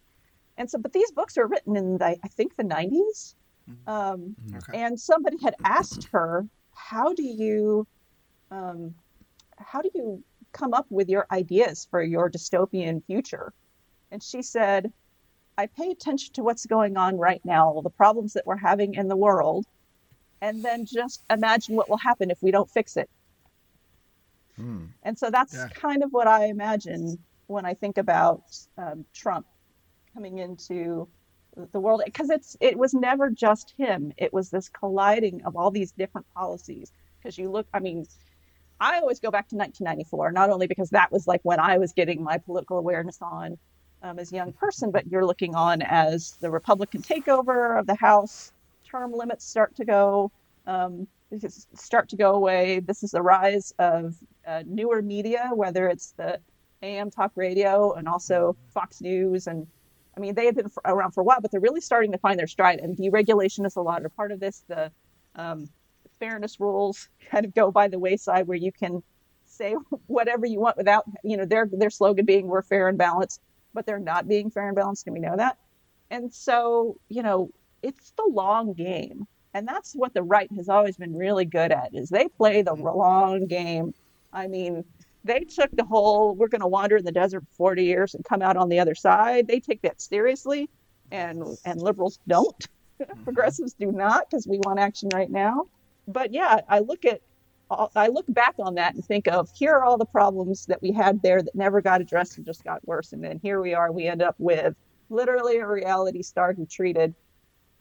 And so, but these books are written in, the, I think, the 90s. Mm-hmm. Um, okay. And somebody had asked her, "How do you, um, how do you come up with your ideas for your dystopian future?" And she said, "I pay attention to what's going on right now, the problems that we're having in the world, and then just imagine what will happen if we don't fix it." Hmm. And so that's yeah. kind of what I imagine when I think about um, Trump coming into the world because it's it was never just him. It was this colliding of all these different policies. Because you look, I mean, I always go back to 1994, not only because that was like when I was getting my political awareness on, um, as a young person, but you're looking on as the Republican takeover of the House, term limits start to go um, start to go away. This is the rise of uh, newer media, whether it's the AM talk radio and also Fox News. And I mean, they have been around for a while, but they're really starting to find their stride. And deregulation is a lot of part of this. The um, fairness rules <laughs> kind of go by the wayside where you can say <laughs> whatever you want without, you know, their their slogan being "We're fair and balanced," but they're not being fair and balanced, and we know that. And so, you know, it's the long game and that's what the right has always been really good at is they play the mm-hmm. long game i mean they took the whole we're going to wander in the desert for 40 years and come out on the other side they take that seriously and and liberals don't <laughs> mm-hmm. progressives do not because we want action right now but yeah i look at I look back on that and think of here are all the problems that we had there that never got addressed and just got worse. And then here we are, we end up with literally a reality star who treated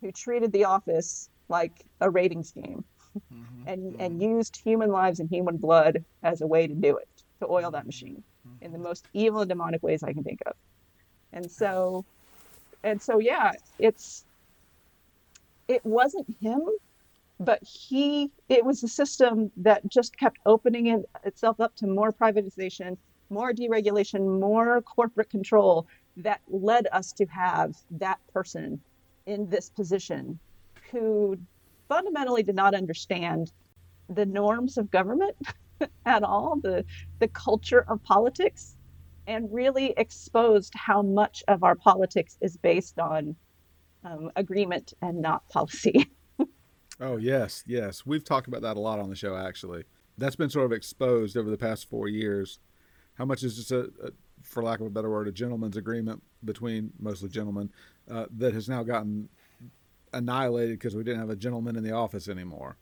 who treated the office like a ratings game mm-hmm. and, mm-hmm. and used human lives and human blood as a way to do it, to oil that machine mm-hmm. in the most evil and demonic ways I can think of. And so, and so, yeah, it's, it wasn't him, but he, it was a system that just kept opening it, itself up to more privatization, more deregulation, more corporate control that led us to have that person in this position who fundamentally did not understand the norms of government <laughs> at all, the, the culture of politics, and really exposed how much of our politics is based on um, agreement and not policy. <laughs> oh, yes, yes. We've talked about that a lot on the show, actually. That's been sort of exposed over the past four years. How much is just a, a for lack of a better word, a gentleman's agreement between mostly gentlemen uh, that has now gotten annihilated because we didn't have a gentleman in the office anymore.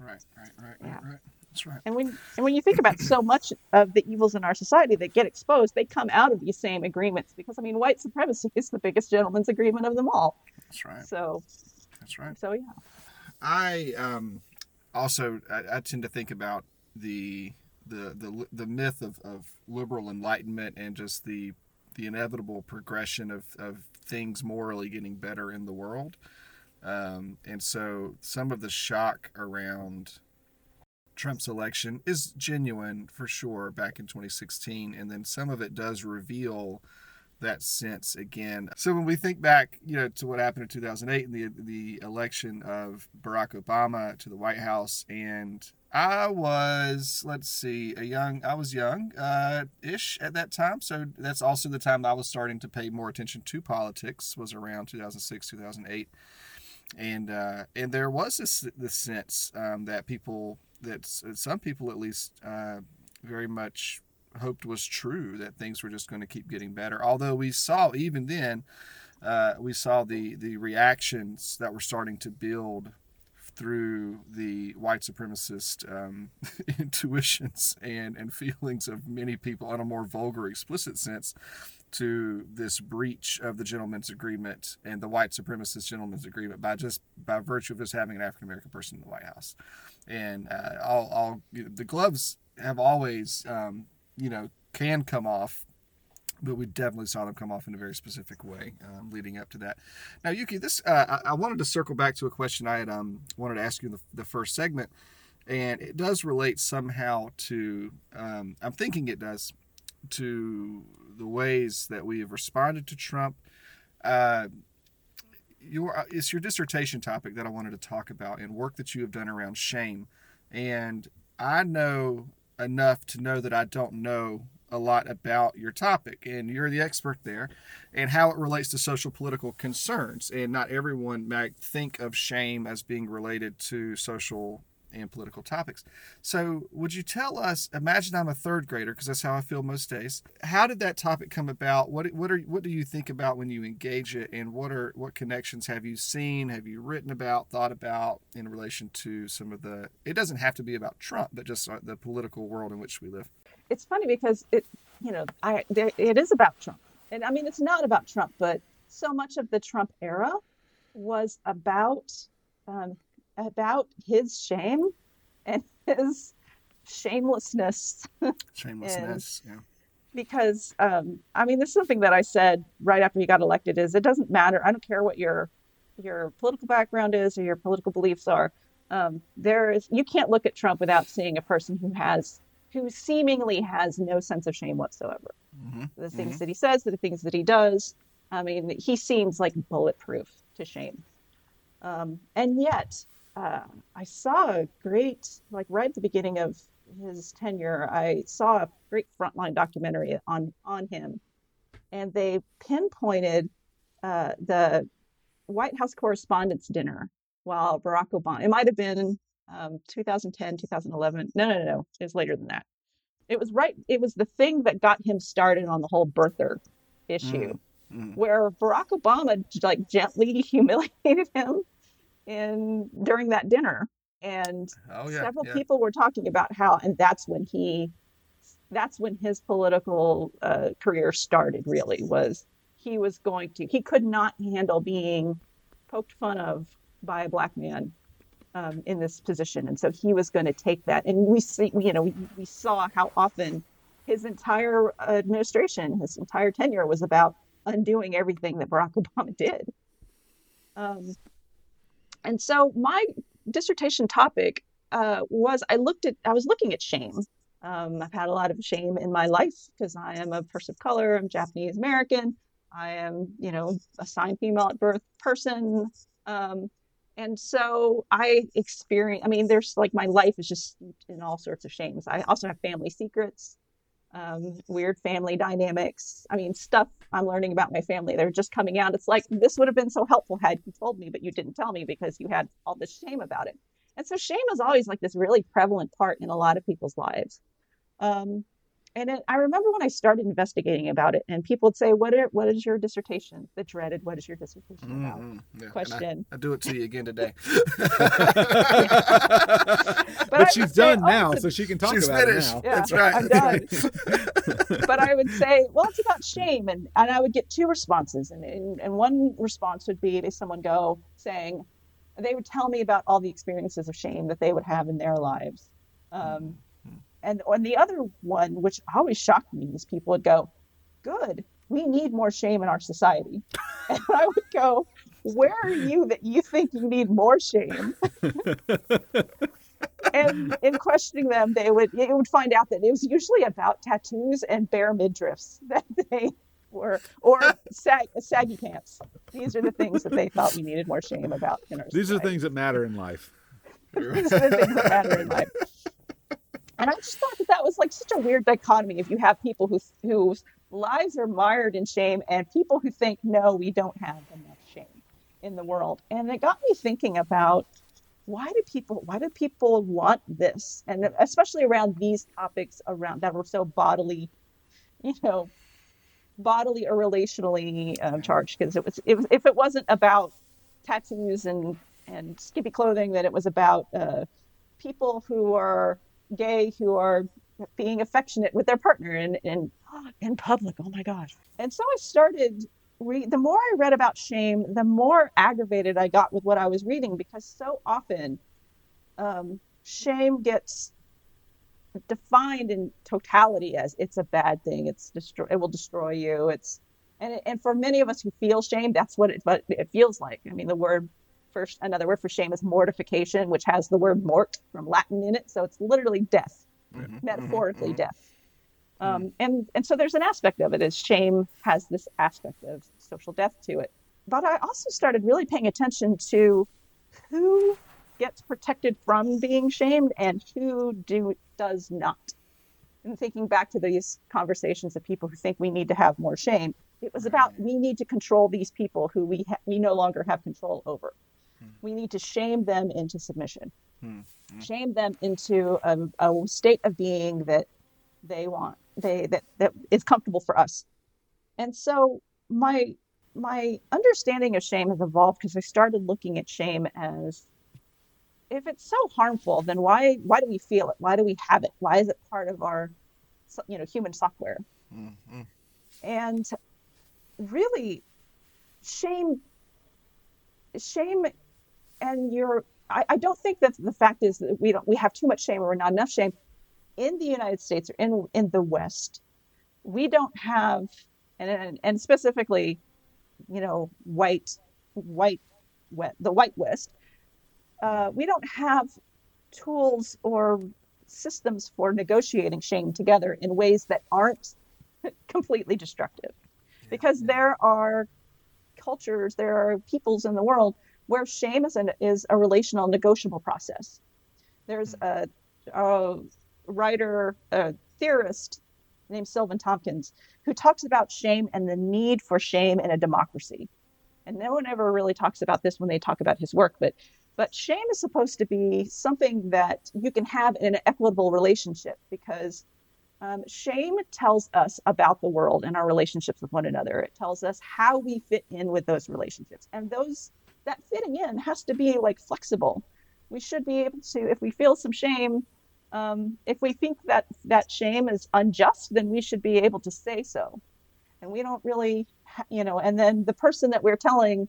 Right, right, right, yeah. right, right. That's right. And when and when you think about so much of the evils in our society that get exposed, they come out of these same agreements because I mean, white supremacy is the biggest gentleman's agreement of them all. That's right. So. That's right. So yeah. I um, also I, I tend to think about the the the the myth of, of liberal enlightenment and just the the inevitable progression of, of things morally getting better in the world. Um, and so some of the shock around Trump's election is genuine for sure back in 2016. And then some of it does reveal that sense again. So when we think back, you know, to what happened in 2008 and the the election of Barack Obama to the White House, and I was, let's see, a young, I was young, uh, ish at that time. So that's also the time I was starting to pay more attention to politics. Was around 2006, 2008 and uh, and there was this this sense um, that people that some people at least uh, very much hoped was true that things were just going to keep getting better. Although we saw even then, uh, we saw the the reactions that were starting to build through the white supremacist um, <laughs> intuitions and and feelings of many people in a more vulgar, explicit sense to this breach of the gentleman's agreement and the white supremacist gentleman's agreement by just by virtue of just having an African American person in the White House, and uh, all, all you know, the gloves have always um, you know can come off. But we definitely saw them come off in a very specific way um, leading up to that. Now, Yuki, this uh, I, I, wanted to circle back to a question I had um, wanted to ask you in the, the first segment, and it does relate somehow to. Um, I'm thinking it does to the ways that we have responded to Trump. Uh, your uh, it's your dissertation topic that I wanted to talk about and work that you have done around shame. And I know enough to know that I don't know a lot about your topic and you're the expert there and how it relates to social political concerns and not everyone might think of shame as being related to social and political topics. So, would you tell us? Imagine I'm a third grader because that's how I feel most days. How did that topic come about? What what are what do you think about when you engage it, and what are what connections have you seen? Have you written about, thought about in relation to some of the? It doesn't have to be about Trump, but just uh, the political world in which we live. It's funny because it, you know, I there, it is about Trump, and I mean it's not about Trump, but so much of the Trump era was about um, about his shame and <laughs> his shamelessness. Shamelessness, and, because um, I mean, this is something that I said right after he got elected: is it doesn't matter. I don't care what your your political background is or your political beliefs are. Um, there is you can't look at Trump without seeing a person who has who seemingly has no sense of shame whatsoever. Mm-hmm. The things mm-hmm. that he says, the things that he does. I mean, he seems like bulletproof to shame. Um, and yet, uh, I saw a great, like right at the beginning of his tenure, I saw a great frontline documentary on on him, and they pinpointed uh, the White House Correspondents' Dinner while Barack Obama. It might have been um, 2010, 2011. No, no, no, no. It was later than that. It was right. It was the thing that got him started on the whole birther issue, mm, mm. where Barack Obama like gently <laughs> humiliated him in during that dinner, and oh, yeah, several yeah. people were talking about how, and that's when he, that's when his political uh, career started. Really, was he was going to he could not handle being poked fun of by a black man um, in this position, and so he was going to take that. And we see, you know, we, we saw how often his entire administration, his entire tenure, was about undoing everything that Barack <laughs> Obama did. Um, and so my dissertation topic uh, was I looked at I was looking at shame. Um, I've had a lot of shame in my life because I am a person of color. I'm Japanese American. I am, you know, a signed female at birth person. Um, and so I experience, I mean, there's like my life is just in all sorts of shames. I also have family secrets, um, weird family dynamics. I mean, stuff I'm learning about my family. They're just coming out. It's like, this would have been so helpful had you told me, but you didn't tell me because you had all this shame about it. And so shame is always like this really prevalent part in a lot of people's lives. Um, and it, I remember when I started investigating about it, and people would say, "What are, what is your dissertation?" The dreaded "What is your dissertation about?" Mm-hmm. Yeah. question. I, do it to you again today. <laughs> but, but she's done now, so she can talk about finished. it now. Yeah, That's right. I'm done. <laughs> but I would say, "Well, it's about shame," and and I would get two responses, and and, and one response would be to someone go saying, they would tell me about all the experiences of shame that they would have in their lives. Um, and on the other one, which always shocked me, is people would go, Good, we need more shame in our society. <laughs> And I would go, Where are you that you think you need more shame? <laughs> and in questioning them, they would it would find out that it was usually about tattoos and bare midriffs <laughs> that they were, or sag, saggy pants. These are the things that they thought we needed more shame about in our. These society. are things that matter in life. These are the things that matter in life. And I just thought that that was like such a weird dichotomy. If you have people who whose lives are mired in shame, and people who think, no, we don't have enough shame in the world, and it got me thinking about why do people why do people want this, and especially around these topics around that were so bodily, you know, bodily or relationally um, charged. Because it was, it was if it wasn't about tattoos and and skimpy clothing, then it was about uh, people who are gay who are being affectionate with their partner in, in, in public. Oh my gosh. And so I started re- the more I read about shame, the more aggravated I got with what I was reading because so often um, shame gets defined in totality as it's a bad thing. It's destroy. It will destroy you. It's and and for many of us who feel shame, that's what it what it feels like. I mean, the word for another word for shame is mortification, which has the word mort from Latin in it. So it's literally death, mm-hmm. metaphorically mm-hmm. death. Um, mm-hmm. and and so there's an aspect of it is shame has this aspect of social death to it. But I also started really paying attention to who gets protected from being shamed and who do does not. And thinking back to these conversations of people who think we need to have more shame, it was about we need to control these people who we ha- we no longer have control over. We need to shame them into submission, hmm. Hmm. shame them into a, a, state of being that they want, they that that is comfortable for us. And so my my understanding of shame has evolved because I started looking at shame as if it's so harmful, then why why do we feel it? Why do we have it? Why is it part of our you know human software? Mm-hmm. And really, shame shame and you're I, I, don't think that the fact is that we don't we have too much shame or not enough shame in the United States or in in the West. we don't have, and and specifically, you know, white, white, the white West, uh, we don't have tools or systems for negotiating shame together in ways that aren't <laughs> completely destructive, because there are cultures, there are peoples in the world where shame is, an, is a relational negotiable process. There's a, a writer, a theorist named Silvan Tomkins who talks about shame and the need for shame in a democracy. And no one ever really talks about this when they talk about his work, but but shame is supposed to be something that you can have in an equitable relationship because um, shame tells us about the world and our relationships with one another. It tells us how we fit in with those relationships, and those that fitting in has to be like flexible. We should be able to, if we feel some shame, um, if we think that that shame is unjust, then we should be able to say so. And we don't really, you know. And then the person that we're telling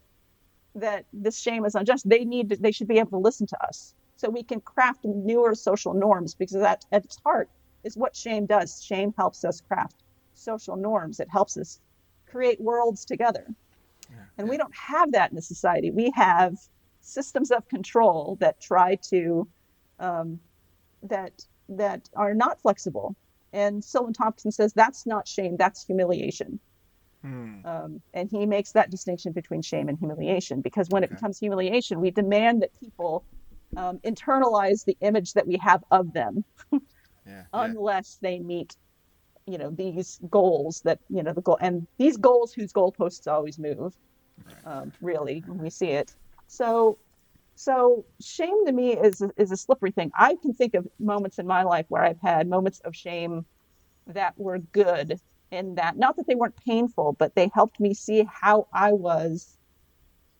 that this shame is unjust, they need, to, they should be able to listen to us, so we can craft newer social norms because that at its heart is what shame does. Shame helps us craft social norms. It helps us create worlds together. And we don't have that in the society. We have systems of control that try to um, that that are not flexible. And Silvan Tomkins says that's not shame, that's humiliation. Hmm. Um, and he makes that distinction between shame and humiliation because when okay. it becomes humiliation, we demand that people um, internalize the image that we have of them, yeah, <laughs> unless yeah. they meet, you know, these goals that you know the goal and these goals whose goalposts always move um, really, when we see it. So, so shame to me is is a slippery thing. I can think of moments in my life where I've had moments of shame that were good in that not that they weren't painful, but they helped me see how I was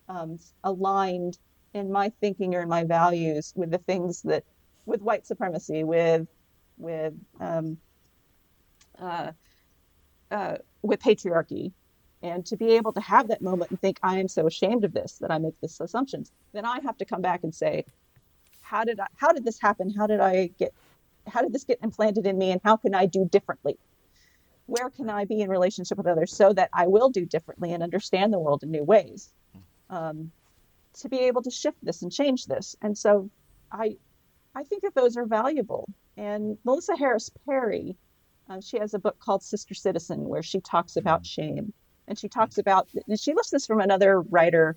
um, aligned in my thinking or in my values with the things that with white supremacy, with with um, uh, uh, with patriarchy, and to be able to have that moment and think i am so ashamed of this that i make this assumptions then i have to come back and say how did i how did this happen? How did i get how did this get implanted in me and how can i do differently? Where can i be in relationship with others so that i will do differently and understand the world in new ways? Um, to be able to shift this and change this. And so i i think that those are valuable. And melissa harris perry uh, she has a book called sister citizen where she talks about shame and she talks about and she lists this from another writer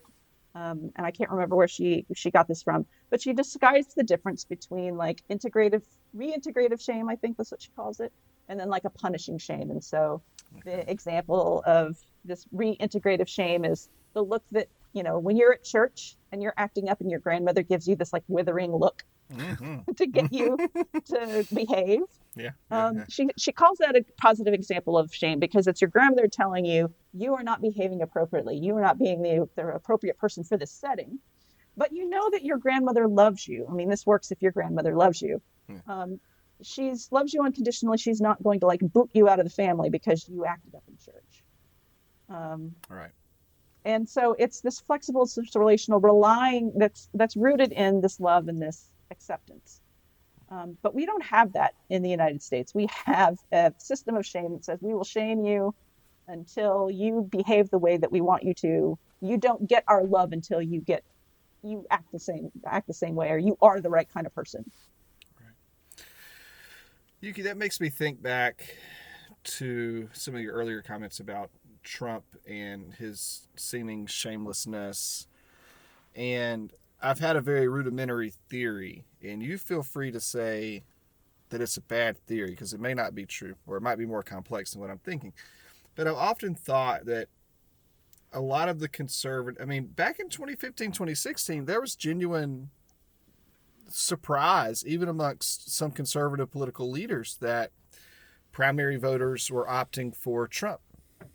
um, and I can't remember where she she got this from, but she describes the difference between like integrative, reintegrative shame, I think that's what she calls it, and then like a punishing shame. And so, okay. the example of this reintegrative shame is the look that you know when you're at church and you're acting up, and your grandmother gives you this like withering look mm-hmm. <laughs> to get you <laughs> to behave. Yeah. Um, yeah. She she calls that a positive example of shame because it's your grandmother telling you you are not behaving appropriately. You are not being the, the appropriate person for this setting. But you know that your grandmother loves you. I mean, this works if your grandmother loves you. Yeah. Um, she's loves you unconditionally. She's not going to like boot you out of the family because you acted up in church. Um, All right. And so it's this flexible relational relying that's that's rooted in this love and this acceptance. Um, but we don't have that in the United States. We have a system of shame that says we will shame you until you behave the way that we want you to. You don't get our love until you get you act the same act the same way or you are the right kind of person. Right. Yuki, that makes me think back to some of your earlier comments about Trump and his seeming shamelessness. And I've had a very rudimentary theory, and you feel free to say that it's a bad theory because it may not be true or it might be more complex than what I'm thinking. But I've often thought that a lot of the conservative, I mean, back in 2015, 2016, there was genuine surprise, even amongst some conservative political leaders, that primary voters were opting for Trump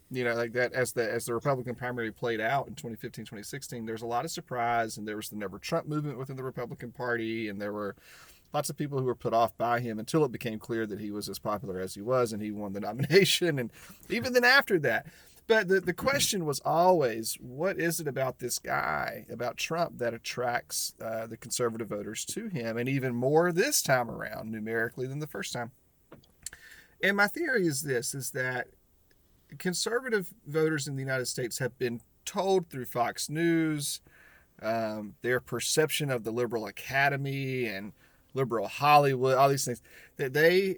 you know like that as the as the republican primary played out in 2015 2016 there's a lot of surprise and there was the never trump movement within the republican party and there were lots of people who were put off by him until it became clear that he was as popular as he was and he won the <laughs> nomination and even then after that. But the, the question was always what is it about this guy about trump that attracts uh, the conservative voters to him? And even more this time around numerically than the first time. And my theory is this is that conservative voters in the United States have been told through Fox News, um, their perception of the liberal academy and liberal Hollywood, all these things, that they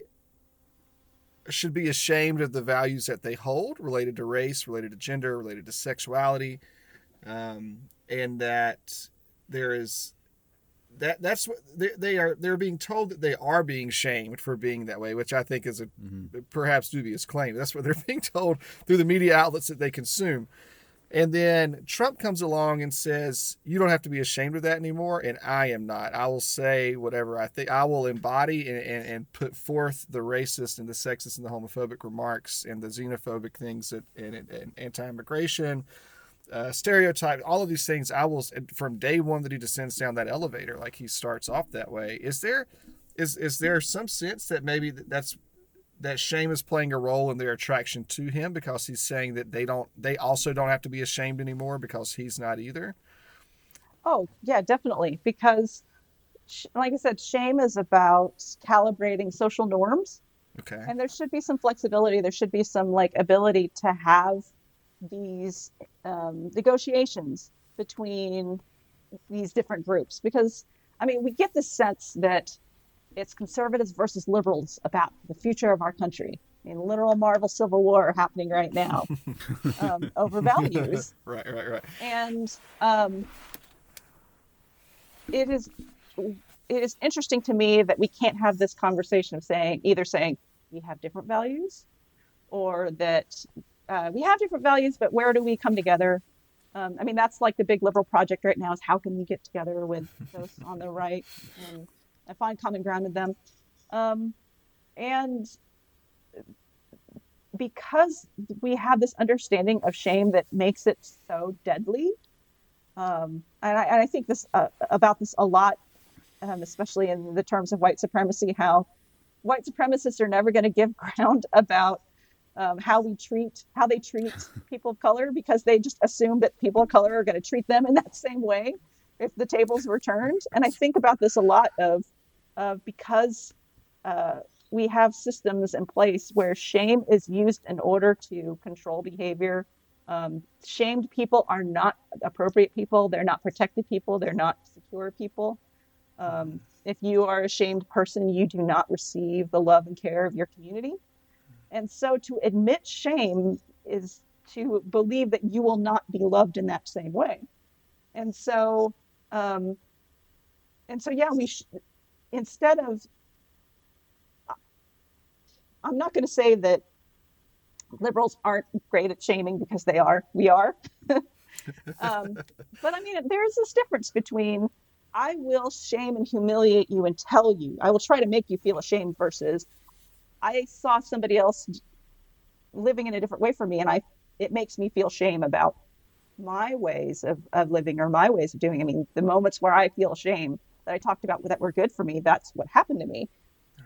should be ashamed of the values that they hold related to race, related to gender, related to sexuality, um, and that there is that that's what they, they are they're being told that they are being shamed for being that way which i think is a mm-hmm. perhaps dubious claim. That's what they're <laughs> being told through the media outlets that they consume. And then trump comes along and says you don't have to be ashamed of that anymore and i am not. I will say whatever i think i will embody and, and, and put forth the racist and the sexist and the homophobic remarks and the xenophobic things that and, and anti-immigration uh, stereotype, all of these things. I will from day one that he descends down that elevator, like he starts off that way. Is there, is is there some sense that maybe that's that shame is playing a role in their attraction to him because he's saying that they don't, they also don't have to be ashamed anymore because he's not either. Oh yeah, definitely. Because, like I said, shame is about calibrating social norms. Okay. And there should be some flexibility. There should be some like ability to have these um, negotiations between these different groups because I mean we get the sense that it's conservatives versus liberals about the future of our country. I mean, literal Marvel Civil War happening right now <laughs> um, over values. <laughs> right, right, right. And um, it is it is interesting to me that we can't have this conversation of saying either saying we have different values or that uh, we have different values, but where do we come together? Um, I mean, that's like the big liberal project right now is how can we get together with <laughs> those on the right and, and find common ground with them. Um, and because we have this understanding of shame that makes it so deadly, um, and, I, and, I, think this uh, about this a lot, um, especially in the terms of white supremacy, how white supremacists are never going to give <laughs> ground about um, how we treat how they treat <laughs> people of color because they just assume that people of color are going to treat them in that same way if the tables were turned. And I think about this a lot of of because uh, we have systems in place where shame is used in order to control behavior. Um, shamed people are not appropriate people. They're not protected people. They're not secure people. Um, if you are a shamed person, you do not receive the love and care of your community. And so to admit shame is to believe that you will not be loved in that same way. And so, um, and so, yeah, we sh- instead of, I'm not going to say that liberals aren't great at shaming because they are. We are. <laughs> um, but I mean, there's this difference between I will shame and humiliate you and tell you, I will try to make you feel ashamed versus I saw somebody else living in a different way from me, and I it makes me feel shame about my ways of, of living or my ways of doing. I mean, the moments where I feel shame that I talked about that were good for me, that's what happened to me.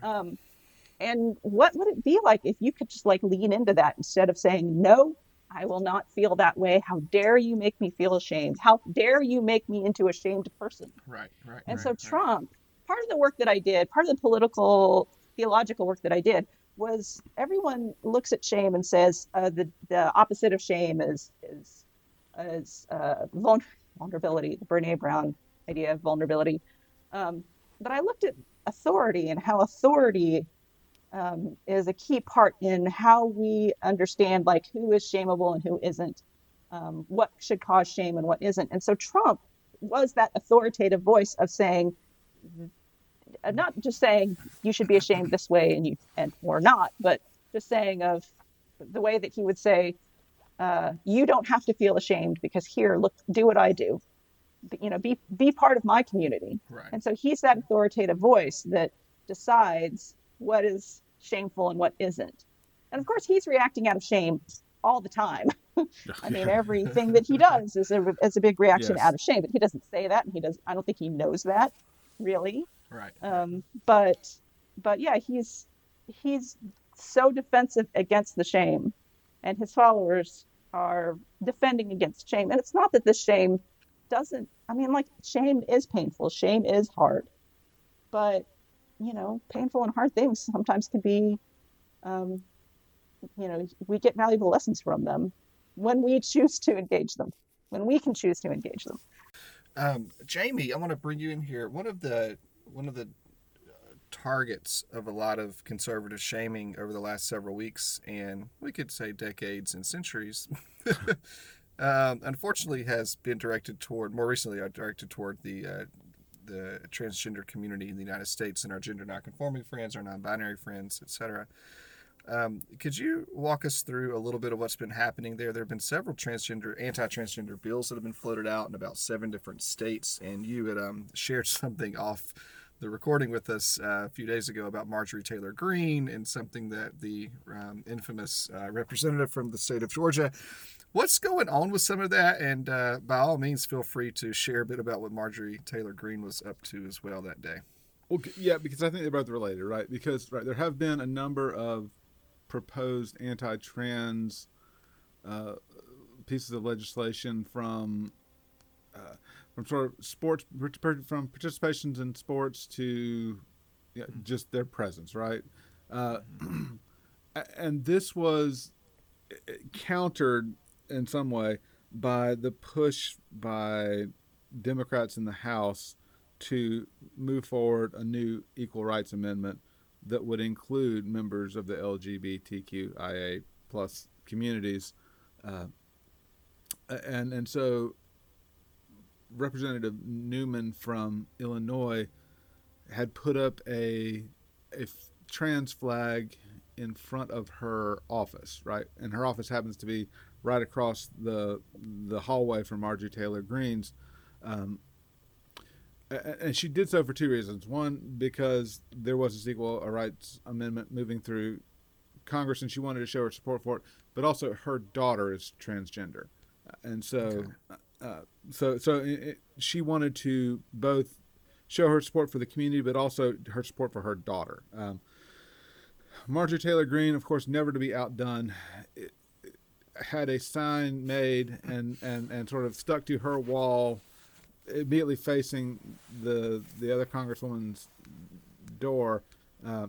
Um, and what would it be like if you could just like lean into that instead of saying, no, I will not feel that way. How dare you make me feel ashamed? How dare you make me into a shamed person? Right, right. And right, so right. Trump, part of the work that I did, part of the political theological work that I did was everyone looks at shame and says uh, the the opposite of shame is is is uh, vulnerability, the Brene Brown idea of vulnerability. Um, but I looked at authority and how authority um, is a key part in how we understand like who is shameable and who isn't, um, what should cause shame and what isn't. And so Trump was that authoritative voice of saying uh, not just saying you should be ashamed this way and you and or not, but just saying of the way that he would say, uh, you don't have to feel ashamed because here, look, do what I do. You know, be be part of my community. Right. And so he's that authoritative voice that decides what is shameful and what isn't. And of course, he's reacting out of shame all the time. <laughs> I mean, everything that he does is a, is a big reaction Yes. out of shame, but he doesn't say that, and he does. I don't think he knows that really. Right. Um, but but yeah, he's he's so defensive against the shame, and his followers are defending against shame. And it's not that the shame doesn't. I mean, like shame is painful. Shame is hard, but you know, painful and hard things sometimes can be um, you know, we get valuable lessons from them when we choose to engage them, when we can choose to engage them. Um, Jamie, I want to bring you in here. One of the one of the uh, targets of a lot of conservative shaming over the last several weeks, and we could say decades and centuries, <laughs> um, unfortunately, has been directed toward more recently uh, directed toward the uh, the transgender community in the United States and our gender nonconforming friends, our non-binary friends, etc. Um, could you walk us through a little bit of what's been happening there? There have been several transgender, anti-transgender bills that have been floated out in about seven different states, and you had um, shared <laughs> something off the recording with us uh, a few days ago about Marjorie Taylor Greene and something that the um, infamous uh, representative from the state of Georgia. What's going on with some of that? And uh, by all means, feel free to share a bit about what Marjorie Taylor Greene was up to as well that day. Well, yeah, because I think they're both related, right? Because right, there have been a number of proposed anti-trans uh, pieces of legislation from uh, from sort of sports from participations in sports to yeah, just their presence, right? Uh, <clears throat> and this was uh, countered in some way by the push by Democrats in the House to move forward a new equal rights amendment that would include members of the LGBTQIA plus communities, uh, and and so Representative Newman from Illinois had put up a a trans flag in front of her office, right? And her office happens to be right across the the hallway from Marjorie Taylor Greene's. Um, and she did so for two reasons. One, because there was a equal rights amendment moving through Congress, and she wanted to show her support for it. But also, her daughter is transgender, and so, okay. uh, so, so it, she wanted to both show her support for the community, but also her support for her daughter. Um, Marjorie Taylor Greene, of course, never to be outdone, it, it had a sign made and, and, and sort of stuck to her wall immediately facing the the other congresswoman's door, uh,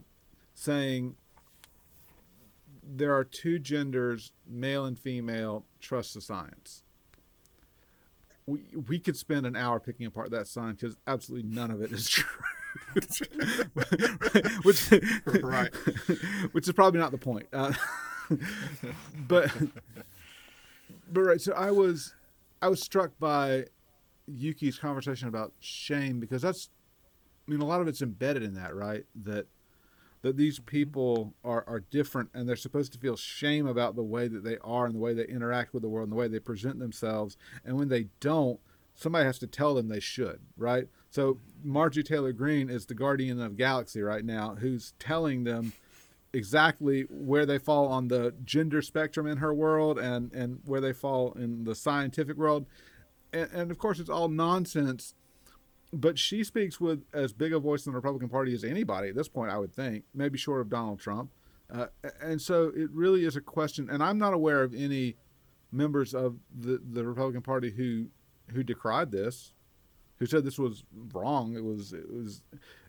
saying there are two genders, male and female. Trust the science. We we could spend an hour picking apart that sign because absolutely none of it is <laughs> true. <laughs> which right, <laughs> which is probably not the point. Uh, but but right. So I was I was struck by Yuki's conversation about shame because that's I mean a lot of it's embedded in that, right? That that these mm-hmm. people are, are different and they're supposed to feel shame about the way that they are and the way they interact with the world and the way they present themselves. And when they don't, somebody has to tell them they should, right? So Margie Taylor Greene is the guardian of galaxy right now who's telling them exactly where they fall on the gender spectrum in her world and, and where they fall in the scientific world and, and of course it's all nonsense but she speaks with as big a voice in the Republican Party as anybody at this point, I would think, maybe short of Donald Trump. Uh, and so it really is a question. And I'm not aware of any members of the, the Republican Party who who decried this, who said this was wrong. It was it was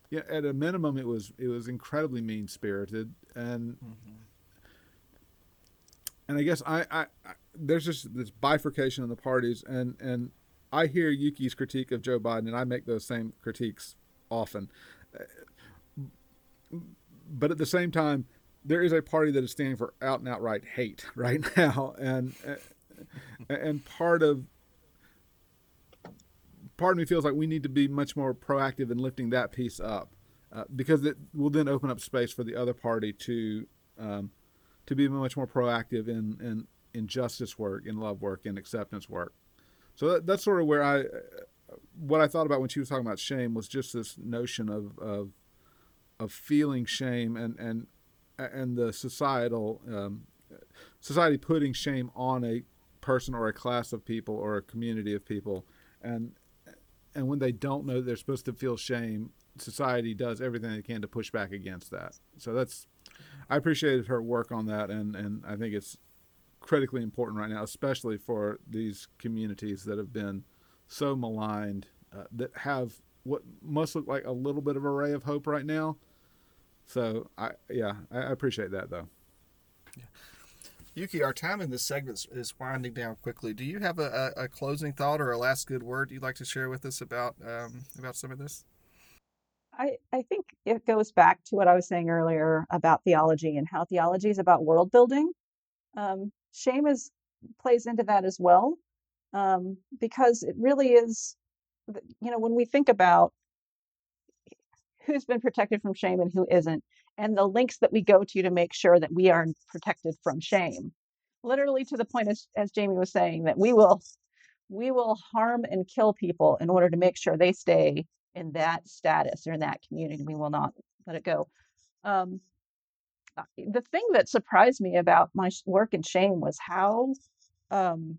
yeah, at a minimum it was it was incredibly mean spirited and mm-hmm. and I guess I, I, I there's just this bifurcation in the parties, and and I hear Yuki's critique of Joe Biden, and I make those same critiques often. But at the same time, there is a party that is standing for out and outright hate <laughs> right now, and and part of part of me feels like we need to be much more proactive in lifting that piece up, uh, because it will then open up space for the other party to um, to be much more proactive in in in justice work, in love work, in acceptance work. So that, that's sort of where I, what I thought about when she was talking about shame was just this notion of of, of feeling shame and and and the societal um, society putting shame on a person or a class of people or a community of people, and and when they don't know they're supposed to feel shame, society does everything they can to push back against that. So that's I appreciated her work on that, and and I think it's critically important right now, especially for these communities that have been so maligned, uh, that have what must look like a little bit of a ray of hope right now. So I, yeah, I, appreciate that though. Yeah. Yuki, our time in this segment is winding down quickly. Do you have a, a, a closing thought or a last good word you'd like to share with us about um, about some of this? I, I think it goes back to what I was saying earlier about theology and how theology is about world building. Um, shame is plays into that as well, um, because it really is. You know, when we think about who's been protected from shame and who isn't, and the links that we go to to make sure that we are protected from shame, literally to the point as, as Jamie was saying that we will we will harm and kill people in order to make sure they stay in that status or in that community. We will not let it go. Um, the thing that surprised me about my work in shame was how um,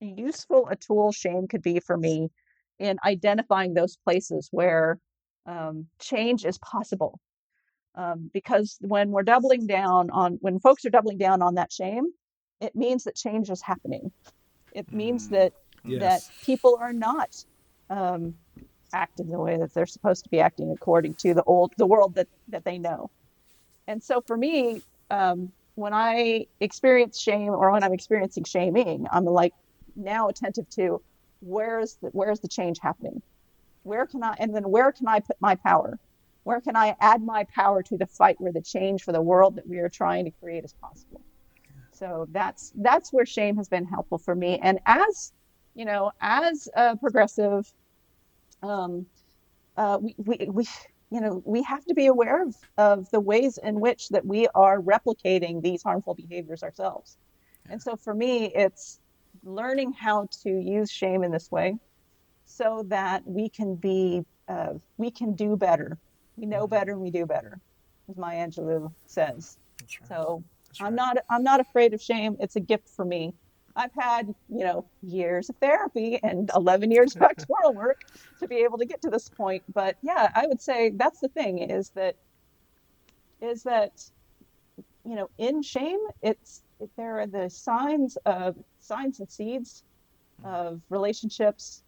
useful a tool shame could be for me in identifying those places where um, change is possible. Um, because when we're doubling down on, when folks are doubling down on that shame, it means that change is happening. It means mm, that yes. that people are not um, acting the way that they're supposed to be acting according to the old the world that that they know. And so for me, um, when I experience shame or when I'm experiencing shaming, I'm like now attentive to where's the where's the change happening where can I, and then where can I put my power? Where can I add my power to the fight where the change for the world that we are trying to create is possible? So that's that's where shame has been helpful for me. And as you know, as a progressive, um, uh, we, we we you know we have to be aware of, of the ways in which that we are replicating these harmful behaviors ourselves. And so for me, it's learning how to use shame in this way so that we can be uh, we can do better. We know better and we do better, as Maya Angelou says. Right. So right. I'm not I'm not afraid of shame. It's a gift for me. I've had, you know, years of therapy and 11 years of <laughs> doctoral work to be able to get to this point. But yeah, I would say that's the thing is that is that you know, in shame, it's there are the signs of signs and seeds mm. of relationships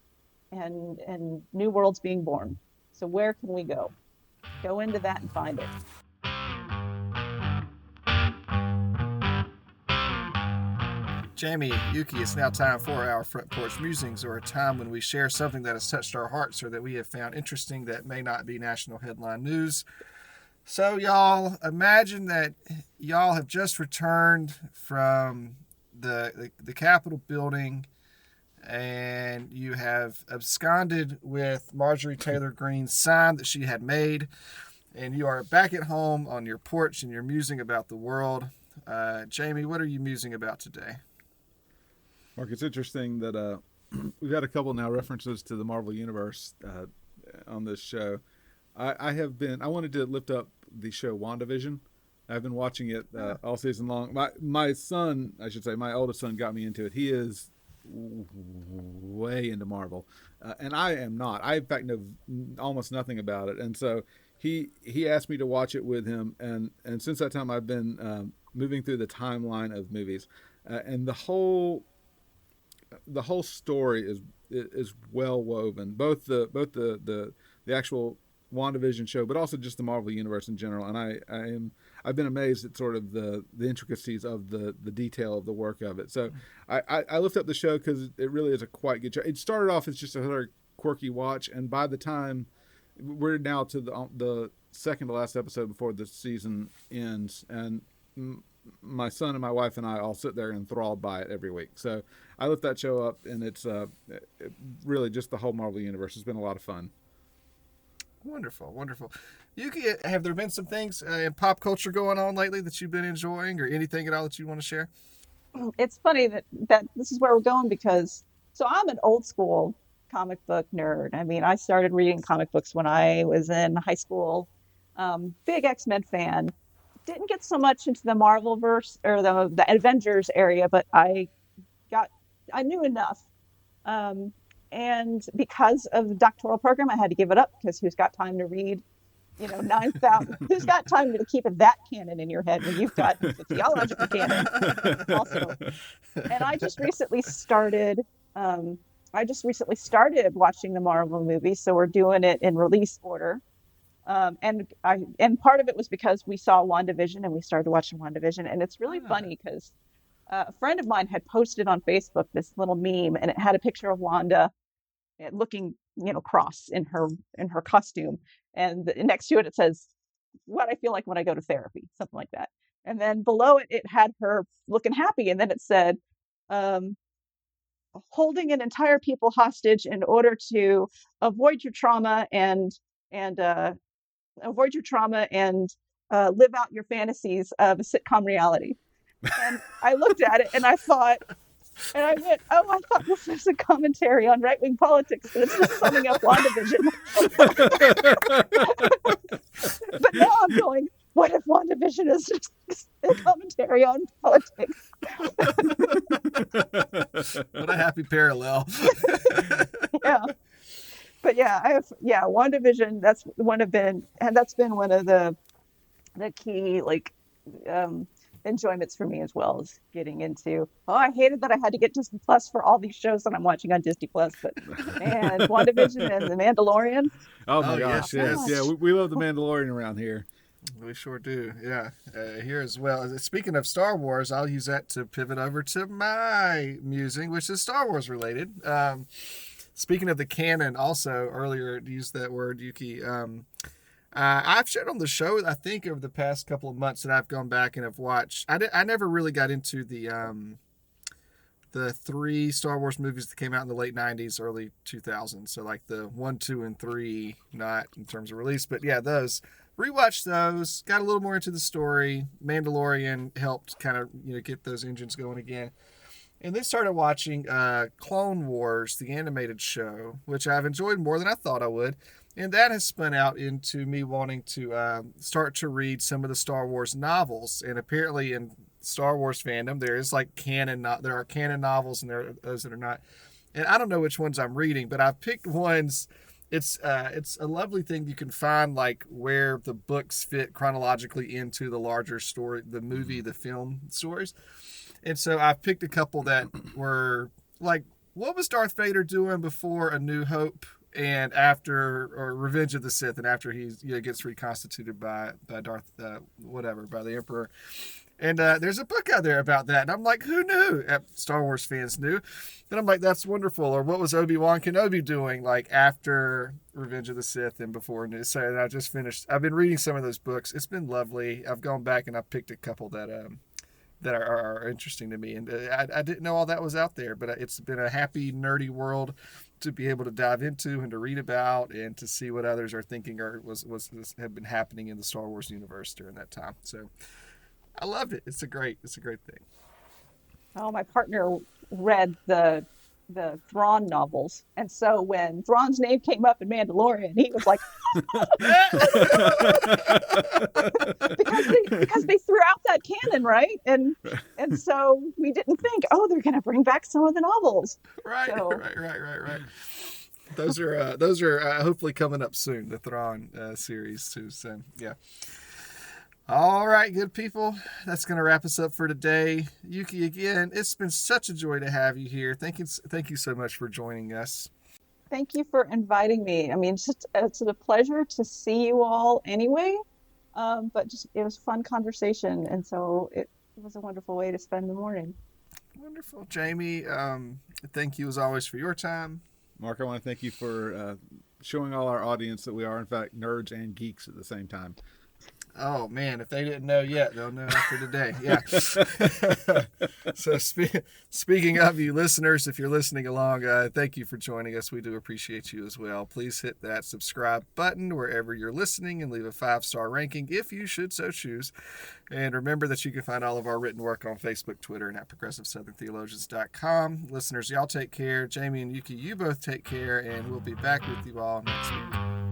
and and new worlds being born. So where can we go? Go into that and find it. Jamie, Yuki, it's now time for our Front Porch Musings, or a time when we share something that has touched our hearts or that we have found interesting that may not be national headline news. So, y'all, imagine that y'all have just returned from the, the, the Capitol building and you have absconded with Marjorie Taylor Greene's sign that she had made, and you are back at home on your porch and you're musing about the world. Uh, Jamie, what are you musing about today? Mark, it's interesting that uh, <clears throat> we've had a couple now references to the Marvel Universe uh, on this show. I, I, have been, I wanted to lift up the show WandaVision. I've been watching it uh, all season long. My my son, I should say, my oldest son, got me into it. He is way into Marvel, uh, and I am not. I in fact know almost nothing about it, and so he he asked me to watch it with him, and and since that time I've been um, moving through the timeline of movies, uh, and the whole the whole story is is well woven. Both the both the the the actual WandaVision show, but also just the Marvel universe in general, and I I am I've been amazed at sort of the the intricacies of the the detail of the work of it. So mm-hmm. I I, I lift up the show because it really is a quite good show. It started off as just a very quirky watch, and by the time we're now to the the second to last episode before the season ends, and my son and my wife and I all sit there enthralled by it every week. So I lift that show up, and it's uh, really just the whole Marvel universe. It's been a lot of fun. Wonderful, wonderful. Yuki, have there been some things uh, in pop culture going on lately that you've been enjoying, or anything at all that you want to share? <clears throat> It's funny that that this is where we're going because so I'm an old school comic book nerd. I mean, I started reading comic books when I was in high school. Um, big X Men fan. Didn't get so much into the Marvel verse or the the Avengers area, but I got I knew enough. Um, and because of the doctoral program, I had to give it up because who's got time to read, you know, 9,000? <laughs> who's got time to keep that canon in your head when you've got the theological canon also? And I just recently started, um, I just recently started watching the Marvel movies. So we're doing it in release order. Um, and I and part of it was because we saw WandaVision and we started watching WandaVision. And it's really funny because uh, a friend of mine had posted on Facebook this little meme, and it had a picture of Wanda eh, looking, you know, cross in her in her costume, and the, next to it it says, "What I feel like when I go to therapy," something like that. And then below it, it had her looking happy, and then it said, um, "Holding an entire people hostage in order to avoid your trauma and and uh, avoid your trauma and uh, live out your fantasies of a sitcom reality." and I looked at it and I thought, and I went, oh, I thought this was a commentary on right wing politics, but it's just summing up WandaVision. <laughs> but now I'm going, what if WandaVision is just a commentary on politics? what a happy parallel. <laughs> yeah. But yeah, I have yeah, WandaVision, that's one of been and that's been one of the the key like um enjoyments for me as well as getting into. Oh, I hated that I had to get Disney Plus for all these shows that I'm watching on Disney Plus, but man, <laughs> WandaVision and The Mandalorian. Oh my Oh, gosh, yes, yes, yes. yeah, we, we love the Mandalorian around here. We sure do. Yeah. Uh, here as well. Speaking of Star Wars, I'll use that to pivot over to my musing, which is Star Wars related. Um, speaking of the canon, also earlier used that word, Yuki. Um, uh, I've shared on the show, I think, over the past couple of months that I've gone back and have watched. I, di- I never really got into the um, the three Star Wars movies that came out in the late '90s, early 2000s. So like the one, two, and three, not in terms of release, but yeah, those rewatched those, got a little more into the story. Mandalorian helped kind of you know get those engines going again. And then started watching uh, Clone Wars, the animated show, which I've enjoyed more than I thought I would. And that has spun out into me wanting to um, start to read some of the Star Wars novels. And apparently, in Star Wars fandom, there is like canon. No- there are canon novels, and there are those that are not. And I don't know which ones I'm reading, but I've picked ones it's uh it's a lovely thing you can find like where the books fit chronologically into the larger story the movie the film stories. And so i picked a couple that <clears throat> were like what was darth vader doing before a new hope and after or revenge of the sith and after he you know, gets reconstituted by by darth uh, whatever by the emperor and uh, there's a book out there about that. And I'm like, who knew? Uh, Star Wars fans knew. And I'm like, that's wonderful. Or what was Obi Wan Kenobi doing like after Revenge of the Sith and before? And so and I just finished. I've been reading some of those books. It's been lovely. I've gone back and I've picked a couple that um that are, are, interesting to me. And uh, I, I didn't know all that was out there, but it's been a happy nerdy world to be able to dive into and to read about and to see what others are thinking or was, was have been happening in the Star Wars universe during that time. So. I love it. It's a great, it's a great thing. Oh, my partner read the the Thrawn novels, and so when Thrawn's name came up in Mandalorian, he was like, <laughs> because they because they threw out that canon, right? And and so we didn't think, oh, they're gonna bring back some of the novels. Right, So- right, right, right, right. Those are uh, those are uh, hopefully coming up soon. The Thrawn uh, series too. So yeah. All right, good people. That's going to wrap us up for today. Yuki, again, it's been such a joy to have you here. Thank you, thank you so much for joining us. Thank you for inviting me. I mean, it's just, it's a pleasure to see you all anyway. Um, but just it was a fun conversation, and so it, it was a wonderful way to spend the morning. Wonderful, Jamie. Um, thank you as always for your time. Mark, I want to thank you for uh, showing all our audience that we are, in fact, nerds and geeks at the same time. Oh man, if they didn't know yet, they'll know after today. Yeah. <laughs> so spe- speaking of you listeners, if you're listening along, uh, thank you for joining us. We do appreciate you as well. Please hit that subscribe button wherever you're listening and leave a five star ranking if you should so choose. And remember that you can find all of our written work on Facebook, Twitter, and at progressivesoutherntheologians.com. Listeners, y'all take care. Jamie and Yuki, you both take care, and we'll be back with you all next week.